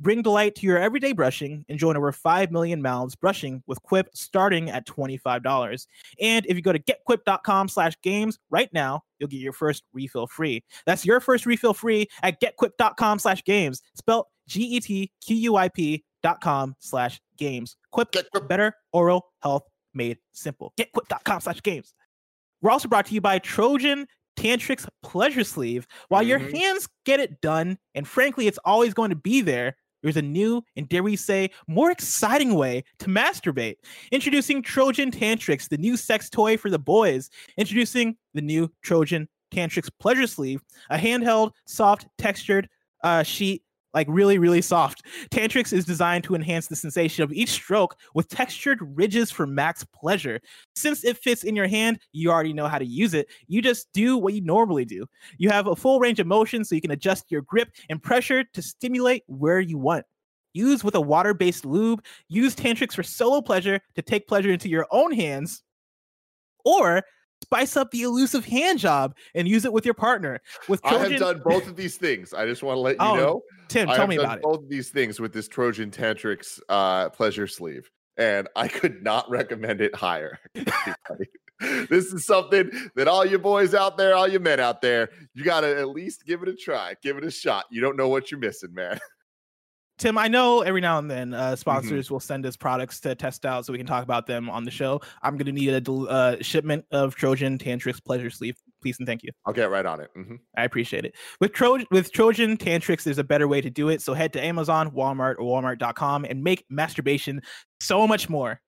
Bring delight to your everyday brushing and join over 5 million mouths brushing with Quip starting at $25. And if you go to getquip.com slash games right now, you'll get your first refill free. That's your first refill free at getquip.com slash games, spelled G-E-T-Q-U-I-P dot com slash games. Quip, Get better oral health made simple. Getquip.com slash games. We're also brought to you by Trojan Tantrix Pleasure Sleeve. While mm-hmm. your hands get it done, and frankly, it's always going to be there, there's a new and dare we say more exciting way to masturbate. Introducing Trojan Tantrix, the new sex toy for the boys. Introducing the new Trojan Tantrix Pleasure Sleeve, a handheld, soft, textured uh, sheet like really, really soft. Tantrix is designed to enhance the sensation of each stroke with textured ridges for max pleasure. Since it fits in your hand, you already know how to use it. You just do what you normally do. You have a full range of motion so you can adjust your grip and pressure to stimulate where you want. Use with a water based lube. Use Tantrix for solo pleasure to take pleasure into your own hands. Or spice up the elusive hand job and use it with your partner. With Trojan... I have done both of these things. I just want to let you oh, know. Tim, I tell me about it. Both of these things with this Trojan Tantrix uh, pleasure sleeve, and I could not recommend it higher. this is something that all you boys out there, all you men out there, you got to at least give it a try, give it a shot. You don't know what you're missing, man. Tim, I know every now and then uh, mm-hmm. sponsors mm-hmm. will send us products to test out so we can talk about them on the show. I'm going to need a del- uh, shipment of Trojan Tantrix Pleasure Sleeve. Please and thank you. I'll get right on it. Mm-hmm. I appreciate it. With Trojan, with Trojan Tantrix, there's a better way to do it. So head to Amazon, Walmart, or Walmart.com and make masturbation so much more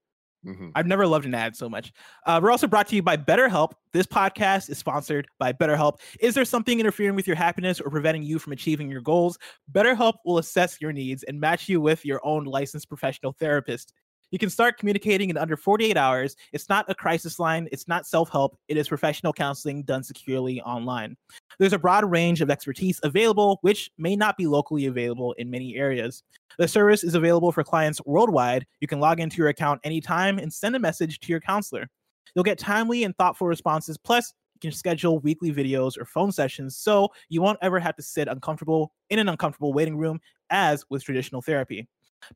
Mm-hmm. I've never loved an ad so much. Uh, we're also brought to you by BetterHelp. This podcast is sponsored by BetterHelp. Is there something interfering with your happiness or preventing you from achieving your goals? BetterHelp will assess your needs and match you with your own licensed professional therapist. You can start communicating in under 48 hours. It's not a crisis line, it's not self help, it is professional counseling done securely online. There's a broad range of expertise available, which may not be locally available in many areas. The service is available for clients worldwide. You can log into your account anytime and send a message to your counselor. You'll get timely and thoughtful responses. Plus, you can schedule weekly videos or phone sessions so you won't ever have to sit uncomfortable in an uncomfortable waiting room as with traditional therapy.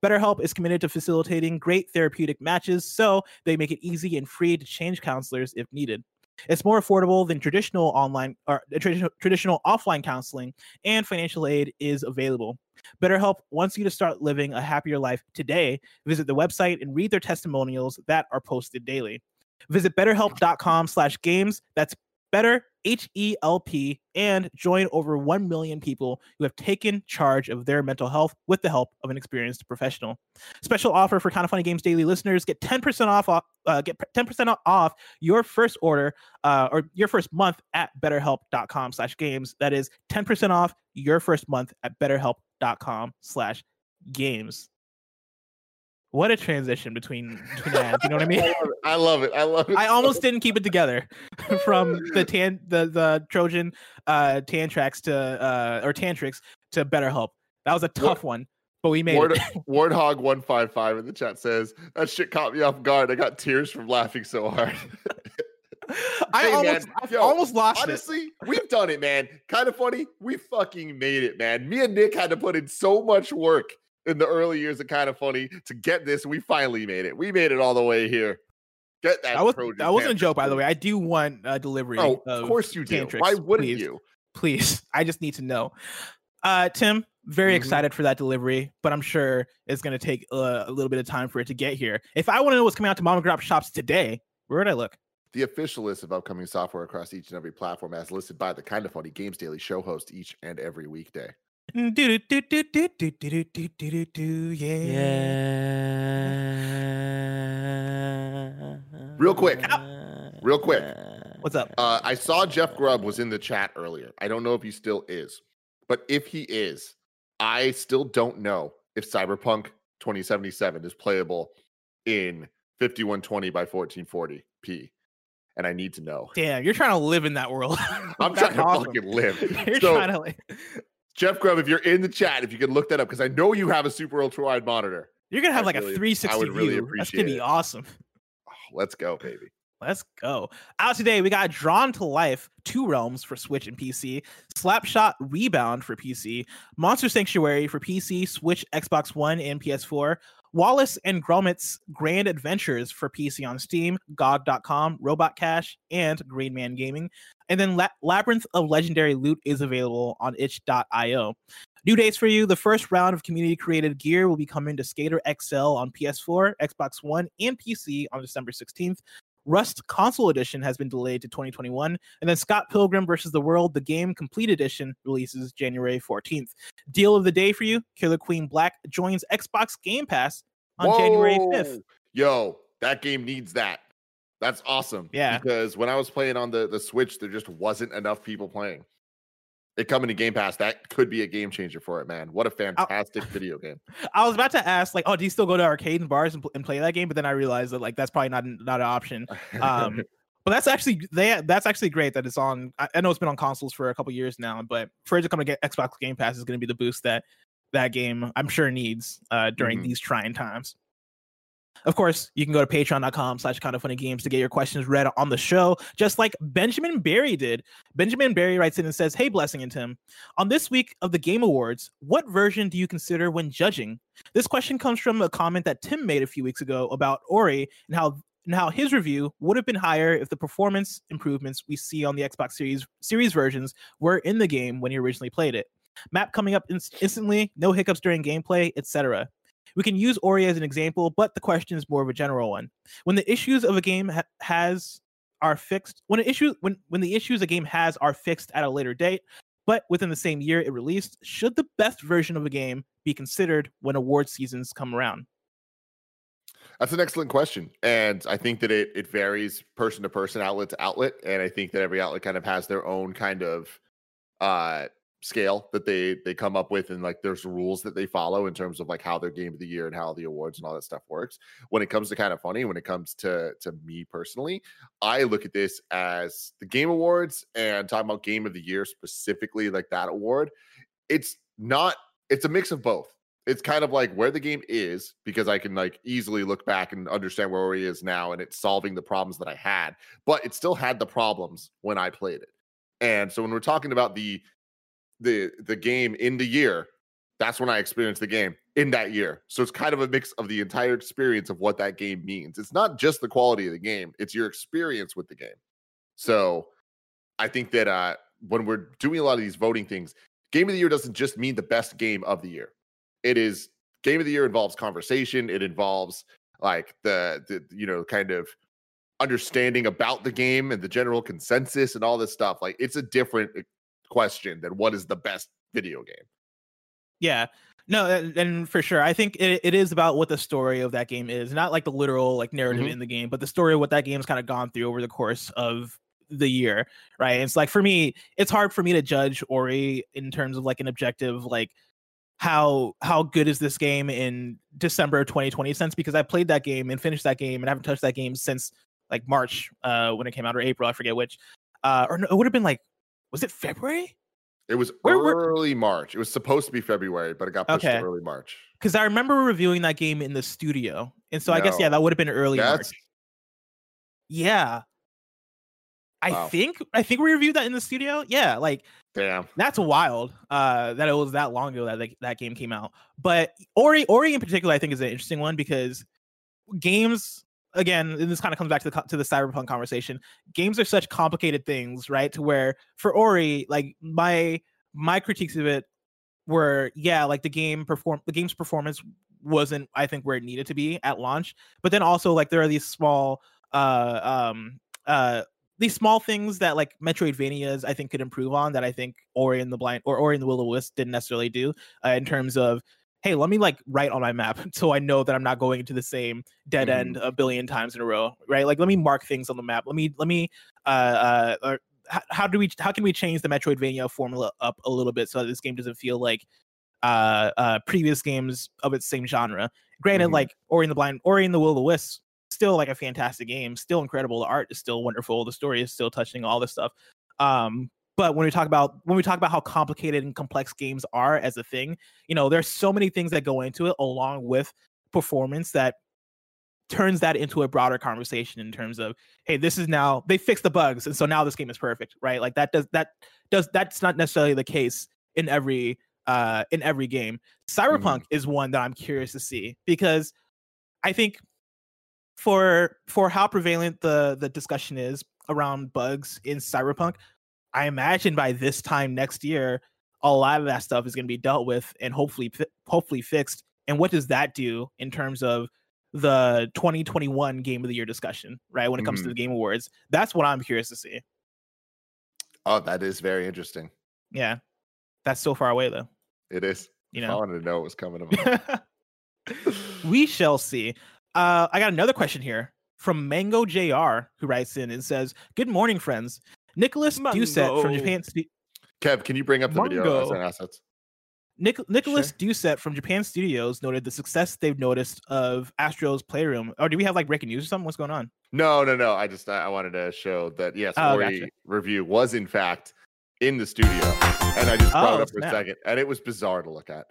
BetterHelp is committed to facilitating great therapeutic matches, so they make it easy and free to change counselors if needed. It's more affordable than traditional online or uh, traditional, traditional offline counseling, and financial aid is available. BetterHelp wants you to start living a happier life today. Visit the website and read their testimonials that are posted daily. Visit betterhelp.com/games. That's better H-E-L-P, and join over 1 million people who have taken charge of their mental health with the help of an experienced professional. Special offer for Kind of Funny Games Daily listeners: get 10% off. Uh, get 10% off your first order uh, or your first month at BetterHelp.com/games. That is 10% off your first month at BetterHelp.com/games what a transition between between ads. You know what I mean? I love it. I love it. I almost didn't keep it together from the tan the the Trojan uh Tantrax to uh or Tantrix to BetterHelp. That was a tough one, but we made Ward, it. Warthog one five five in the chat says that shit caught me off guard. I got tears from laughing so hard. I hey, almost, man, yo, almost lost honestly, it. we've done it, man. Kind of funny. We fucking made it, man. Me and Nick had to put in so much work in the early years of kind of funny to get this. We finally made it. We made it all the way here. Get that. That, was, that wasn't a joke, by the way. I do want a delivery. Oh, of, course you do. Tantrix, Why wouldn't please. you? Please, I just need to know. Uh, Tim, very mm-hmm. excited for that delivery, but I'm sure it's going to take uh, a little bit of time for it to get here. If I want to know what's coming out to mom and grop shops today, where would I look? The official list of upcoming software across each and every platform, as listed by the Kind of Funny Games Daily show host each and every weekday. Do do do do do do do do do do yeah. Yeah. Real quick. Real quick. What's up? Uh, I saw Jeff Grubb was in the chat earlier. I don't know if he still is, but if he is, I still don't know if Cyberpunk 2077 is playable in 5120 by 1440p. And I need to know. Damn, you're trying to live in that world. I'm trying to awesome. fucking live. You're so, trying to live. Jeff Grubb, if you're in the chat, if you can look that up, because I know you have a super ultra wide monitor. You're gonna have I like really, a 360 view. Really That's gonna be it. awesome. Oh, let's go, baby. Let's go. Out today, we got Drawn to Life, Two Realms for Switch and PC, Slapshot Rebound for PC, Monster Sanctuary for PC, Switch, Xbox One, and PS4, Wallace and Gromit's Grand Adventures for PC on Steam, GOG.com, Robot Cache, and Green Man Gaming. And then La- Labyrinth of Legendary Loot is available on itch.io. New dates for you. The first round of community created gear will be coming to Skater XL on PS4, Xbox One, and PC on December 16th. Rust Console Edition has been delayed to 2021. And then Scott Pilgrim versus the World, the game complete edition, releases January 14th. Deal of the day for you Killer Queen Black joins Xbox Game Pass on Whoa. January 5th. Yo, that game needs that. That's awesome. Yeah. Because when I was playing on the, the Switch, there just wasn't enough people playing it coming to Game Pass, that could be a game changer for it, man. What a fantastic video game. I was about to ask, like, oh, do you still go to arcade and bars and, and play that game? But then I realized that like that's probably not not an option. Um, but that's actually they that's actually great that it's on. I, I know it's been on consoles for a couple years now, but for it to come to get Xbox Game Pass is going to be the boost that that game I'm sure needs uh, during mm-hmm. these trying times. Of course, you can go to patreon.com slash kind of funny games to get your questions read on the show, just like Benjamin Barry did. Benjamin Barry writes in and says, Hey, Blessing and Tim, on this week of the Game Awards, what version do you consider when judging? This question comes from a comment that Tim made a few weeks ago about Ori and how and how his review would have been higher if the performance improvements we see on the Xbox Series series versions were in the game when he originally played it. Map coming up in- instantly, no hiccups during gameplay, etc. We can use Ori as an example, but the question is more of a general one. When the issues of a game ha- has are fixed, when an issue when when the issues a game has are fixed at a later date, but within the same year it released, should the best version of a game be considered when award seasons come around? That's an excellent question. And I think that it it varies person to person, outlet to outlet. And I think that every outlet kind of has their own kind of uh scale that they they come up with and like there's rules that they follow in terms of like how their game of the year and how the awards and all that stuff works. When it comes to kind of funny when it comes to to me personally i look at this as the game awards and talking about game of the year specifically like that award it's not it's a mix of both. It's kind of like where the game is because i can like easily look back and understand where he is now and it's solving the problems that i had but it still had the problems when i played it. And so when we're talking about the the the game in the year, that's when I experienced the game in that year. So it's kind of a mix of the entire experience of what that game means. It's not just the quality of the game, it's your experience with the game. So I think that uh when we're doing a lot of these voting things, game of the year doesn't just mean the best game of the year. It is game of the year involves conversation, it involves like the the you know kind of understanding about the game and the general consensus and all this stuff. Like it's a different question than what is the best video game. Yeah. No, and, for sure, I think it, it is about what the story of that game is, not like the literal like narrative mm-hmm. in the game, but the story of what that game's kind of gone through over the course of the year, right? And it's like for me, it's hard for me to judge Ori in terms of like an objective, like how how good is this game in December 2020 since because I played that game and finished that game and haven't touched that game since like March uh when it came out or April, I forget which. Uh or no, it would have been like was it February? It was Where, early March. It was supposed to be February, but it got pushed okay. to early March. Because I remember reviewing that game in the studio, and so no. I guess yeah, that would have been early That's... March. Yeah, I wow. think I think we reviewed that in the studio. Yeah, like damn, that's wild. Uh, that it was that long ago that like, that game came out. But Ori, Ori in particular, I think is an interesting one because games again, this kind of comes back to the to the cyberpunk conversation. Games are such complicated things, right? To where for Ori, like my my critiques of it were, yeah, like the game perform the game's performance wasn't, I think, where it needed to be at launch. But then also like there are these small uh um uh these small things that like Metroidvanias I think could improve on that I think Ori and the Blind or Ori and the Will of Wisp didn't necessarily do uh, in terms of hey, let me like write on my map so I know that I'm not going into the same dead mm. end a billion times in a row, right? Like let me mark things on the map. Let me let me uh uh how, how do we how can we change the Metroidvania formula up a little bit so that this game doesn't feel like uh uh previous games of its same genre. Granted, mm-hmm. like Ori and the Blind, Ori and the Will of the Wisp, still like a fantastic game, still incredible. The art is still wonderful. The story is still touching all this stuff. Um, but when we talk about when we talk about how complicated and complex games are as a thing, you know, there's so many things that go into it along with performance that turns that into a broader conversation in terms of hey this is now they fixed the bugs and so now this game is perfect right like that does that does that's not necessarily the case in every uh in every game cyberpunk mm-hmm. is one that i'm curious to see because i think for for how prevalent the the discussion is around bugs in cyberpunk i imagine by this time next year a lot of that stuff is going to be dealt with and hopefully hopefully fixed and what does that do in terms of the 2021 game of the year discussion, right? When it comes mm. to the game awards. That's what I'm curious to see. Oh, that is very interesting. Yeah. That's so far away though. It is. You know, I wanted to know what was coming up. we shall see. Uh, I got another question here from Mango JR who writes in and says, Good morning, friends. Nicolas Mango. Doucet from Japan. Kev, can you bring up the Mango. video assets? Nic- Nicolas sure. Doucet from Japan Studios noted the success they've noticed of Astro's Playroom. Or do we have like breaking news or something? What's going on? No, no, no. I just I wanted to show that yes, oh, gotcha. review was in fact in the studio, and I just brought oh, it up for snap. a second, and it was bizarre to look at.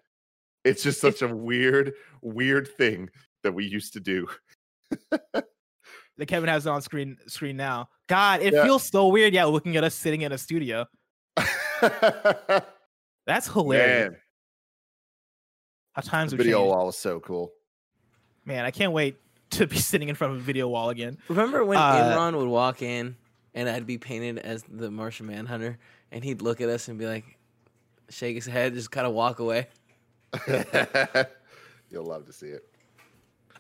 It's just such a weird, weird thing that we used to do. that Kevin has on screen screen now. God, it yeah. feels so weird. Yeah, looking at us sitting in a studio. That's hilarious. Man. How times the video changed. wall was so cool. Man, I can't wait to be sitting in front of a video wall again. Remember when uh, Imran would walk in and I'd be painted as the Martian Manhunter, and he'd look at us and be like, shake his head, just kind of walk away. You'll love to see it.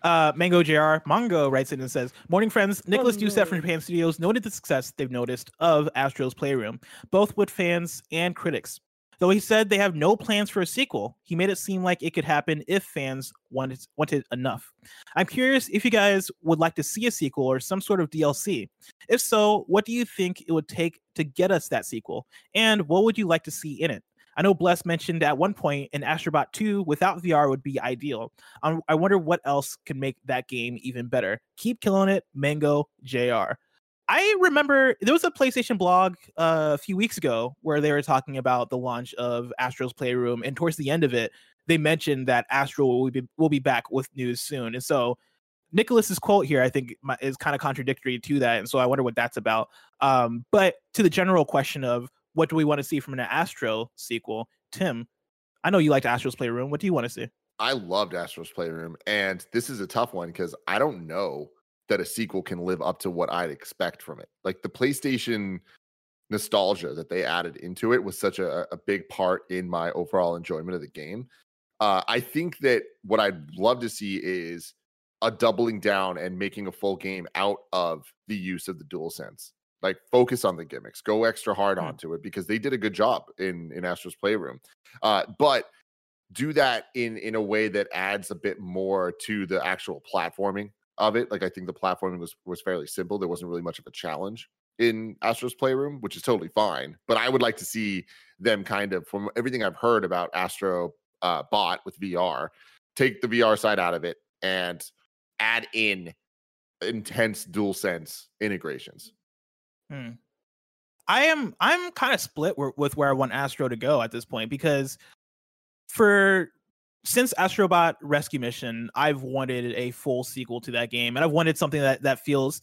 Uh, Mango JR Mongo writes in and says, Morning friends, Nicolas oh, from Japan Studios noted the success they've noticed of Astro's Playroom, both with fans and critics. Though he said they have no plans for a sequel, he made it seem like it could happen if fans wanted wanted enough. I'm curious if you guys would like to see a sequel or some sort of DLC. If so, what do you think it would take to get us that sequel? And what would you like to see in it? I know Bless mentioned at one point an Astrobot 2 without VR would be ideal. Um, I wonder what else could make that game even better. Keep killing it, Mango JR. I remember there was a PlayStation blog uh, a few weeks ago where they were talking about the launch of Astro's Playroom, and towards the end of it, they mentioned that Astro will be will be back with news soon. And so, Nicolas's quote here, I think, is kind of contradictory to that, and so I wonder what that's about. Um, but to the general question of what do we want to see from an Astro sequel, Tim, I know you liked Astro's Playroom. What do you want to see? I loved Astro's Playroom, and this is a tough one because I don't know that a sequel can live up to what I'd expect from it. Like the PlayStation nostalgia that they added into it was such a, a big part in my overall enjoyment of the game. Uh, I think that what I'd love to see is a doubling down and making a full game out of the use of the dual sense. Like focus on the gimmicks, go extra hard mm. onto it because they did a good job in in Astro's Playroom. Uh, but do that in in a way that adds a bit more to the actual platforming of it. Like I think the platforming was was fairly simple. There wasn't really much of a challenge in Astro's Playroom, which is totally fine. But I would like to see them kind of, from everything I've heard about Astro uh, Bot with VR, take the VR side out of it and add in intense dual sense integrations. Hmm. I am I'm kind of split with where I want Astro to go at this point because for since Astrobot Rescue Mission, I've wanted a full sequel to that game, and I've wanted something that that feels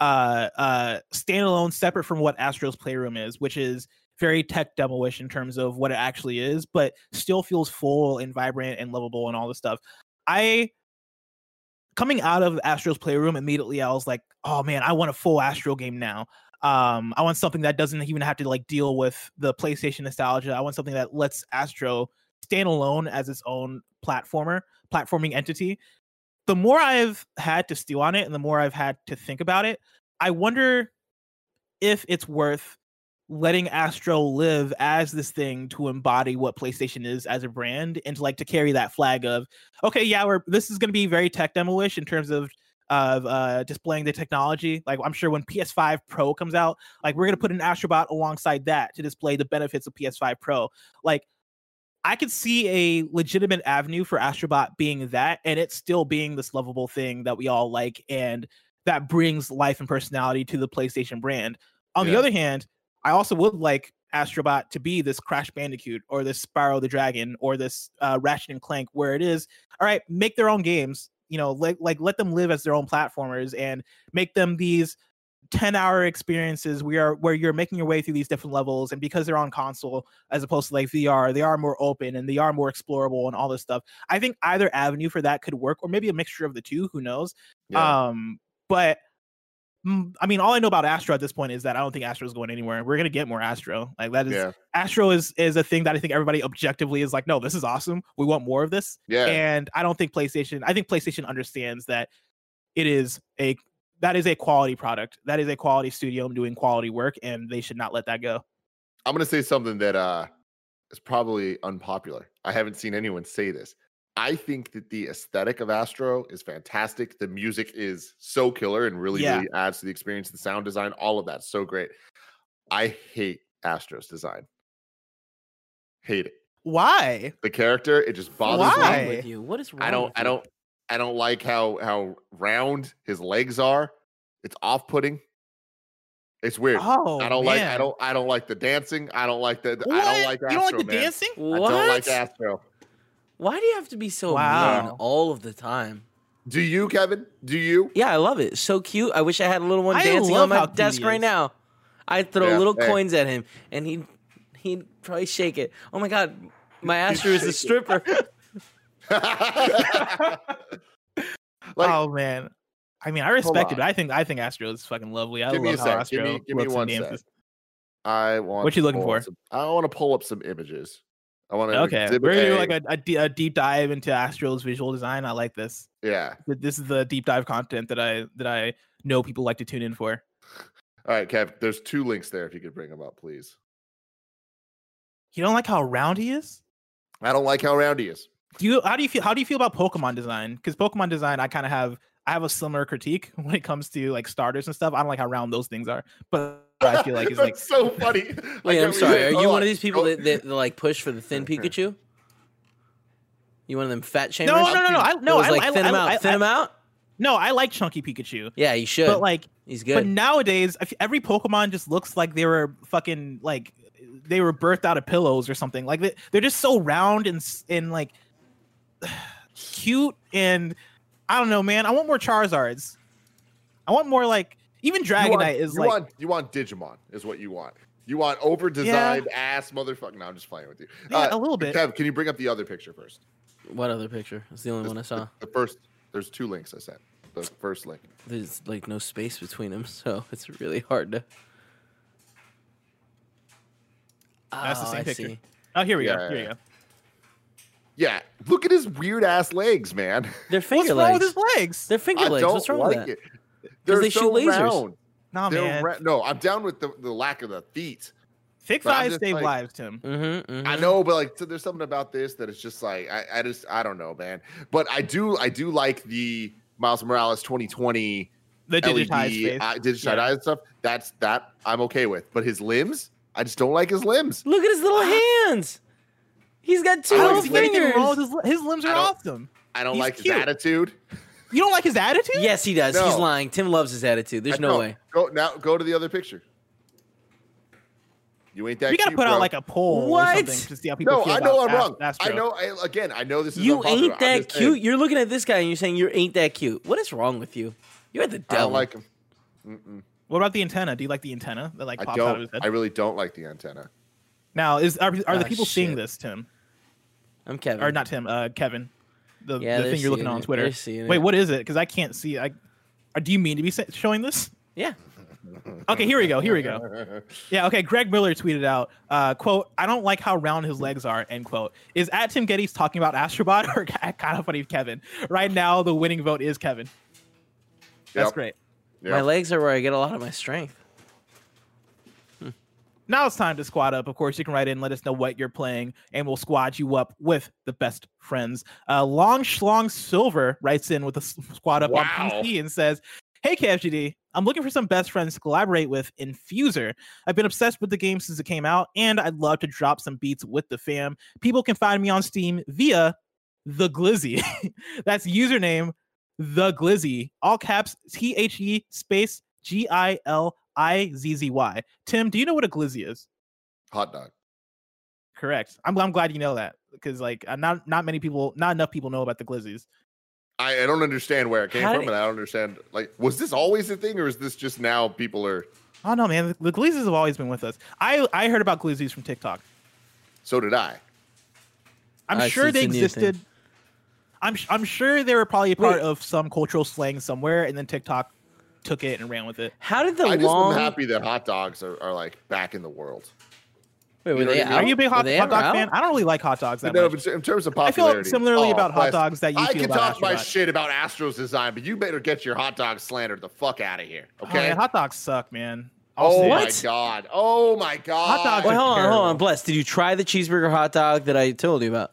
uh uh standalone, separate from what Astro's Playroom is, which is very tech demoish in terms of what it actually is, but still feels full and vibrant and lovable and all this stuff. I coming out of Astro's Playroom immediately, I was like, oh man, I want a full Astro game now. Um, I want something that doesn't even have to like deal with the PlayStation nostalgia. I want something that lets Astro stand alone as its own platformer, platforming entity. The more I've had to stew on it and the more I've had to think about it, I wonder if it's worth letting Astro live as this thing to embody what PlayStation is as a brand and to like to carry that flag of okay, yeah, we're this is going to be very tech demo-ish in terms of of uh displaying the technology. Like I'm sure when PS5 Pro comes out, like we're going to put an Astrobot alongside that to display the benefits of PS5 Pro. Like I could see a legitimate avenue for Astrobot being that, and it still being this lovable thing that we all like, and that brings life and personality to the PlayStation brand. On yeah. the other hand, I also would like Astrobot to be this Crash Bandicoot or this Spyro the Dragon or this uh, Ratchet and Clank, where it is all right, make their own games, you know like like let them live as their own platformers and make them these 10 hour experiences we are where you're making your way through these different levels and because they're on console as opposed to like VR they are more open and they are more explorable and all this stuff I think either avenue for that could work or maybe a mixture of the two who knows yeah. um but I mean, all I know about Astro at this point is that I don't think Astro is going anywhere. We're gonna get more Astro. Like that is yeah. Astro is is a thing that I think everybody objectively is like, no, this is awesome. We want more of this. Yeah. And I don't think PlayStation. I think PlayStation understands that it is a that is a quality product. That is a quality studio doing quality work, and they should not let that go. I'm gonna say something that uh is probably unpopular. I haven't seen anyone say this. I think that the aesthetic of Astro is fantastic. The music is so killer and really, yeah. really adds to the experience. The sound design, all of that, so great. I hate Astro's design. Hate it. Why? The character, it just bothers Why? me. With you? What is wrong? I don't. I don't. I don't like how how round his legs are. It's off putting. It's weird. Oh, I don't man. like. I don't. I don't like the dancing. I don't like the. What? I don't like. Astro, you don't like the man. dancing? What? I don't like Astro. Why do you have to be so wow. mean all of the time? Do you, Kevin? Do you? Yeah, I love it. So cute. I wish I had a little one I dancing on my desk right now. I'd throw yeah, little hey. coins at him and he'd he'd probably shake it. Oh my god, my Astro is a stripper. like, oh man. I mean, I respect it. I think I think Astro is fucking lovely. I give me love a sec. Astro give me, give me one sec. I want. What you looking for? Some, I want to pull up some images. I want to. Okay, we're gonna do like a, a, a, deep dive into Astro's visual design. I like this. Yeah, this is the deep dive content that I that I know people like to tune in for. All right, Kev. There's two links there. If you could bring them up, please. You don't like how round he is? I don't like how round he is. Do you? How do you feel? How do you feel about Pokemon design? Because Pokemon design, I kind of have. I have a similar critique when it comes to like starters and stuff. I don't like how round those things are, but I feel like it's like so funny. Wait, I'm sorry. Are you one of these people that, that, that, like push for the thin Pikachu? You one of them fat chambers? No, no, no, no. I, no, I, like I, thin I, him out. thin him out. No, I like chunky Pikachu. Yeah, you should. But like, he's good. But nowadays, every Pokemon just looks like they were fucking like they were birthed out of pillows or something. Like they, they're just so round and and like cute and I don't know, man. I want more Charizards. I want more like even Dragonite want, is you like want, you want Digimon is what you want. You want over designed yeah. ass motherfucker. No, I'm just playing with you. Yeah, uh, a little bit. Kev, can you bring up the other picture first? What other picture? It's the only this, one I saw. The, the, first. There's two links I sent. The first link. There's like no space between them, so it's really hard to. That's oh, the same I picture. See. Oh, here we yeah, go. Here we go. Yeah, look at his weird ass legs, man. They're finger What's legs. wrong with his legs? They're finger I legs. Don't What's wrong like with that? It. They're they so shoot lasers. round. Nah, They're man. Ra- no, I'm down with the, the lack of the feet. Thick But I'm thighs just save like- lives, Tim. Mm-hmm, mm-hmm. I know, but like, so there's something about this that it's just like I, I just I don't know, man. But I do I do like the Miles Morales 2020 The digitized LED face. uh, digitized Yeah. eyes stuff. That's that I'm okay with. But his limbs, I just don't like his limbs. Look at his little hands. He's got two little don't see anything fingers. wrong his, his limbs are I don't- awesome. I don't He's like cute. his attitude. You don't like his attitude? Yes, he does. He's lying. Tim loves his attitude. There's I no know. way. Go now. Go to the other picture. You ain't that. Cute. We gotta cute, put bro. out like a poll What? or something to see how people No, feel I know about I'm wrong. Ast- Astro. I know. I, again, I know this is. You unpopular. ain't that just saying, cute. You're looking at this guy and you're saying you ain't that cute. What is wrong with you? You're the devil. I don't like him. Mm-mm. What about the antenna? Do you like the antenna that like I pops out of his head? I really don't like the antenna. now, is are, are the Ah, people seeing this, Tim? I'm Kevin. Or not Tim? Uh, Kevin. The, Yeah, the thing you're looking seeing on. Twitter. They're Wait, what is it? Because I can't see. I. Do you mean to be showing this? Yeah. Okay, here we go. Here we go. Yeah, okay. Greg Miller tweeted out, uh, quote, I don't like how round his legs are, end quote. Is at Tim Gettys talking about Astrobot or kind of funny Kevin? Right now, the winning vote is Kevin. That's Yep. great. Yeah. My legs are where I get a lot of my strength. Now it's time to squad up. Of course, you can write in, let us know what you're playing, and we'll squad you up with the best friends. Uh, Long Schlong Silver writes in with a squad up on PC and says, Hey KFGD, I'm looking for some best friends to collaborate with in Fuser. I've been obsessed with the game since it came out, and I'd love to drop some beats with the fam. People can find me on Steam via the Glizzy. That's username the Glizzy, all caps T H E space G I L I Z Z Y. Tim, do you know what a Glizzy is? Hot dog. Correct. I'm I'm glad you know that because like uh, not not many people, not enough people know about the Glizzies. I, I don't understand where it came How from, did... and I don't understand. Like, was this always a thing, or is this just now people are? Oh no, man! The, the Glizzies have always been with us. I I heard about Glizzies from TikTok. So did I. I'm I sure they existed. I'm I'm sure they were probably part Wait. of some cultural slang somewhere, and then TikTok took it and ran with it. How did the I long... just am happy that hot dogs are, are like back in the world. Wait, were they Are you a big hot, hot dog out? fan? I don't really like hot dogs that no, much. in terms of popularity, I feel similarly oh, about hot dogs that you I feel can talk my shit about Astros design, but you better get your hot dog slandered the fuck out of here. Oh, okay, oh, man, hot dogs suck, man. I'll oh my god! Oh my god! Hot dogs. Wait, hold on, hold on, bless. Did you try the cheeseburger hot dog that I told you about?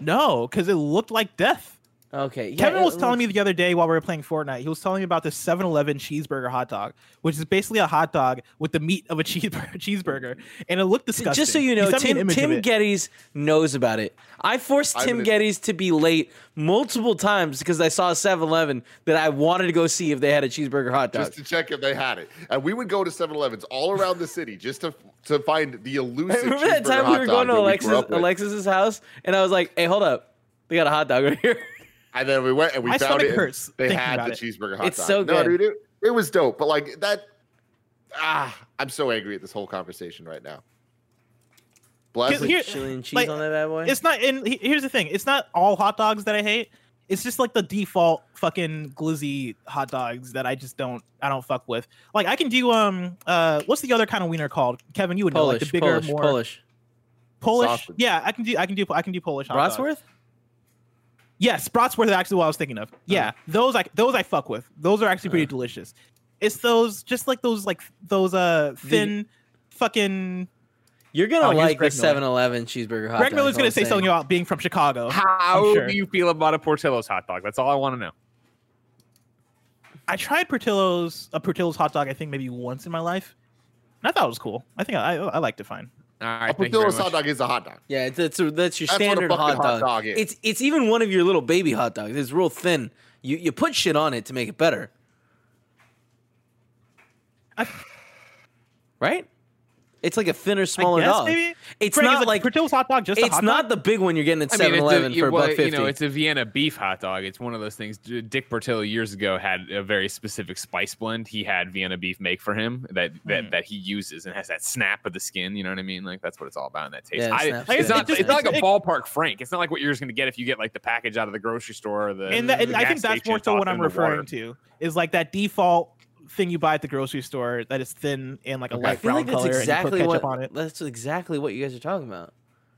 No, because it looked like death. Okay. Yeah, Kevin was looks... telling me the other day while we were playing Fortnite, he was telling me about this 7-Eleven cheeseburger hot dog, which is basically a hot dog with the meat of a cheeseburger, cheeseburger and it looked disgusting. Just so you know, Tim, Tim Gettys knows about it. I forced Tim Gettys to be late multiple times because I saw a 7-Eleven that I wanted to go see if they had a cheeseburger hot dog. Just to check if they had it. And we would go to 7-Elevens all around the city just to to find the elusive Remember that time we were going to Alexis, Alexis's house and I was like, hey, hold up. They got a hot dog right here. And then we went and we My found it. Hurts they had the it. cheeseburger hot it's dog. It's so good. No, dude, it, it was dope. But like that, ah, I'm so angry at this whole conversation right now. Bless Here, chili and cheese like, on that bad boy. It's not. And here's the thing: it's not all hot dogs that I hate. It's just like the default fucking glizzy hot dogs that I just don't. I don't fuck with. Like I can do um uh what's the other kind of wiener called? Kevin, you would Polish, know like the bigger, Polish, more Polish. Polish. Sausage. Yeah, I can do. I can do. I can do Polish. Hot Bratwurst. Dogs. Yes, Bratwurst is actually what I was thinking of. Yeah, oh. those like those I fuck with. Those are actually pretty uh. delicious. It's those just like those like those uh thin the, fucking. You're gonna oh, like the 7-Eleven cheeseburger hot Greg dog. Miller's gonna say something about being from Chicago. How sure. do you feel about a Portillo's hot dog? That's all I want to know. I tried Portillo's a Portillo's hot dog. I think maybe once in my life, and I thought it was cool. I think I I, I liked it fine. All right, a Portillo's hot dog is a hot dog. Yeah, it's, it's a, that's your that's standard hot, dog. hot dog. It's it's even one of your little baby hot dogs. It's real thin. You you put shit on it to make it better. I, right? It's like a thinner, smaller guess, dog. Maybe? It's Frank, not like Portillo's hot dog. Just it's not dog? the big one you're getting at 7-Eleven for well, buck fifty. You know, it's a Vienna beef hot dog. It's one of those things. Dick Portillo years ago had a very specific spice blend. He had Vienna beef make for him that that, mm. that he uses and has that snap of the skin. You know what I mean? Like that's what it's all about in that taste. Yeah, I, it's, not, it's, it's not like a ballpark Frank. It's not like what you're just going to get if you get like the package out of the grocery store or the. And, that, and I think that's more so what I'm referring to is like that default thing you buy at the grocery store that is thin and like a light brown like color exactly and you put ketchup what, on it. That's exactly what you guys are talking about.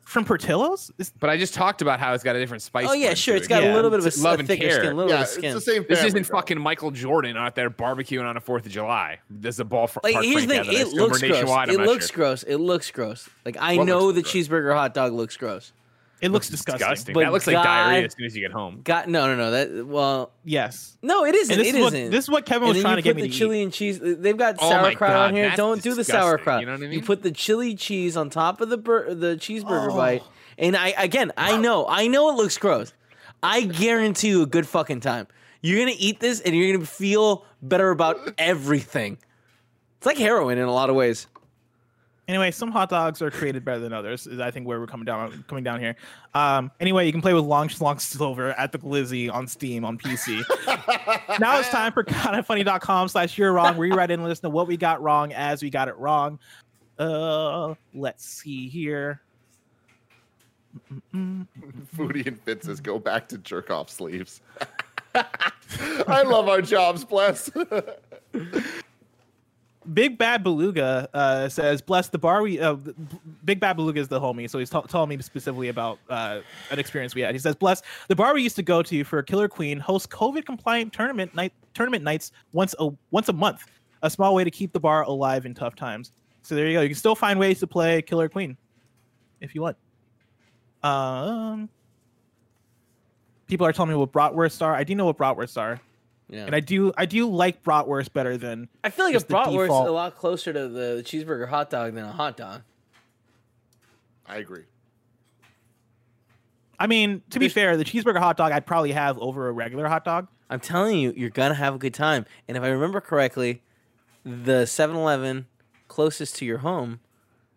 From Portillo's? It's, but I just talked about how it's got a different spice. Oh yeah, sure. It's got yeah. a little bit of a, love a and thicker care. skin, a little yeah, bit of skin. It's the same. This isn't fucking Michael Jordan out there barbecuing on a Fourth of July. There's a ball for like, here's the thing. It looks gross. It looks sure. gross. It looks gross. Like I what know the gross? cheeseburger hot dog looks gross. It looks disgusting. disgusting. But that looks God, like diarrhea as soon as you get home. God, no, no, no. That well, yes. No, it isn't. This it is not What, this is what Kevin was trying to get me the to chili eat. and cheese. They've got oh sauerkraut on here. Don't do the sauerkraut. You know what I mean? You put the chili cheese on top of the bur- the cheeseburger oh. bite. And I again, I know, I know it looks gross. I guarantee you a good fucking time. You're gonna eat this and you're gonna feel better about everything. It's like heroin in a lot of ways. Anyway, some hot dogs are created better than others. Is I think where we're coming down coming down here. Um, anyway, you can play with Long Long Silver at the Glizzy on Steam on PC. now it's time for kindafunny.com slash you're wrong, where you write in and us know what we got wrong as we got it wrong. Uh, let's see here. Foodie and Fitz's go back to jerk off sleeves. I love our jobs, bless. Big Bad Beluga uh, says, "Bless the bar we." Uh, Big Bad Beluga is the homie, so he's t- telling me specifically about uh, an experience we had. He says, "Bless the bar we used to go to for Killer Queen hosts COVID compliant tournament night tournament nights once a once a month. A small way to keep the bar alive in tough times. So there you go. You can still find ways to play Killer Queen if you want. Um, people are telling me what bratwurst are. I do know what bratwurst are. Yeah. And I do I do like bratwurst better than I feel like a bratwurst is a lot closer to the cheeseburger hot dog than a hot dog. I agree. I mean, to be fair, the cheeseburger hot dog I'd probably have over a regular hot dog. I'm telling you, you're gonna have a good time. And if I remember correctly, the 7-Eleven closest to your home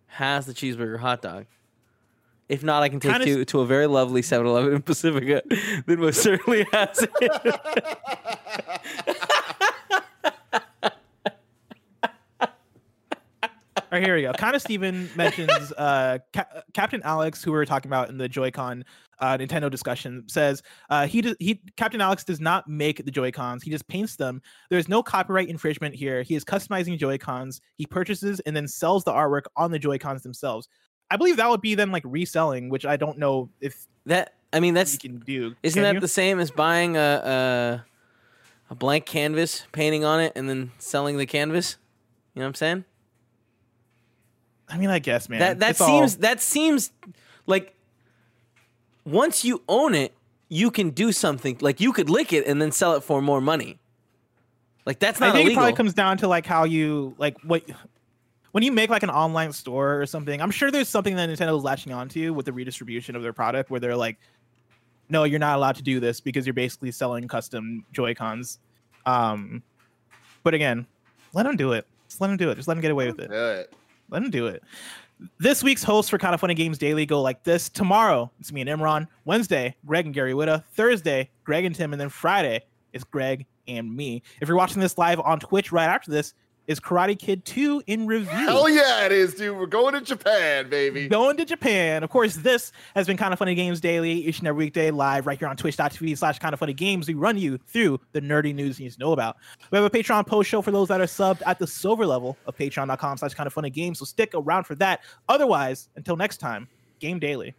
has the cheeseburger hot dog. If not, I can take you to a very lovely 7-Eleven in Pacifica that most certainly has it. All right, here we go. Kind of Steven mentions uh, Ca- Captain Alex, who we were talking about in the Joy-Con uh, Nintendo discussion, says uh, he he Captain Alex does not make the Joy-Cons. He just paints them. There's no copyright infringement here. He is customizing Joy-Cons. He purchases and then sells the artwork on the Joy-Cons themselves. I believe that would be then like reselling, which I don't know if that. I mean, that's can do. Isn't can that you? the same as buying a, a blank canvas, painting on it, and then selling the canvas? You know what I'm saying? I mean, I guess, man. That that seems all... that seems like once you own it, you can do something. Like you could lick it and then sell it for more money. Like that's not. I think illegal. it probably comes down to like how you like what when you make like an online store or something. I'm sure there's something that Nintendo is latching onto with the redistribution of their product, where they're like, "No, you're not allowed to do this because you're basically selling custom Joy Cons." Um, but again, let them do it. Just let them do it. Just let them get away with it. it. Let him do it. This week's hosts for Kind of Funny Games Daily go like this. Tomorrow, it's me and Imran. Wednesday, Greg and Gary Whitta. Thursday, Greg and Tim. And then Friday, it's Greg and me. If you're watching this live on Twitch right after this, is Karate Kid 2 in review. Hell yeah, it is, dude. We're going to Japan, baby. Going to Japan. Of course, this has been Kind of Funny Games Daily, each and every weekday live right here on twitch.tv slash kind of funny games. We run you through the nerdy news you need to know about. We have a Patreon post show for those that are subbed at the silver level of patreon.com slash kind of funny games. So stick around for that. Otherwise, until next time, game daily.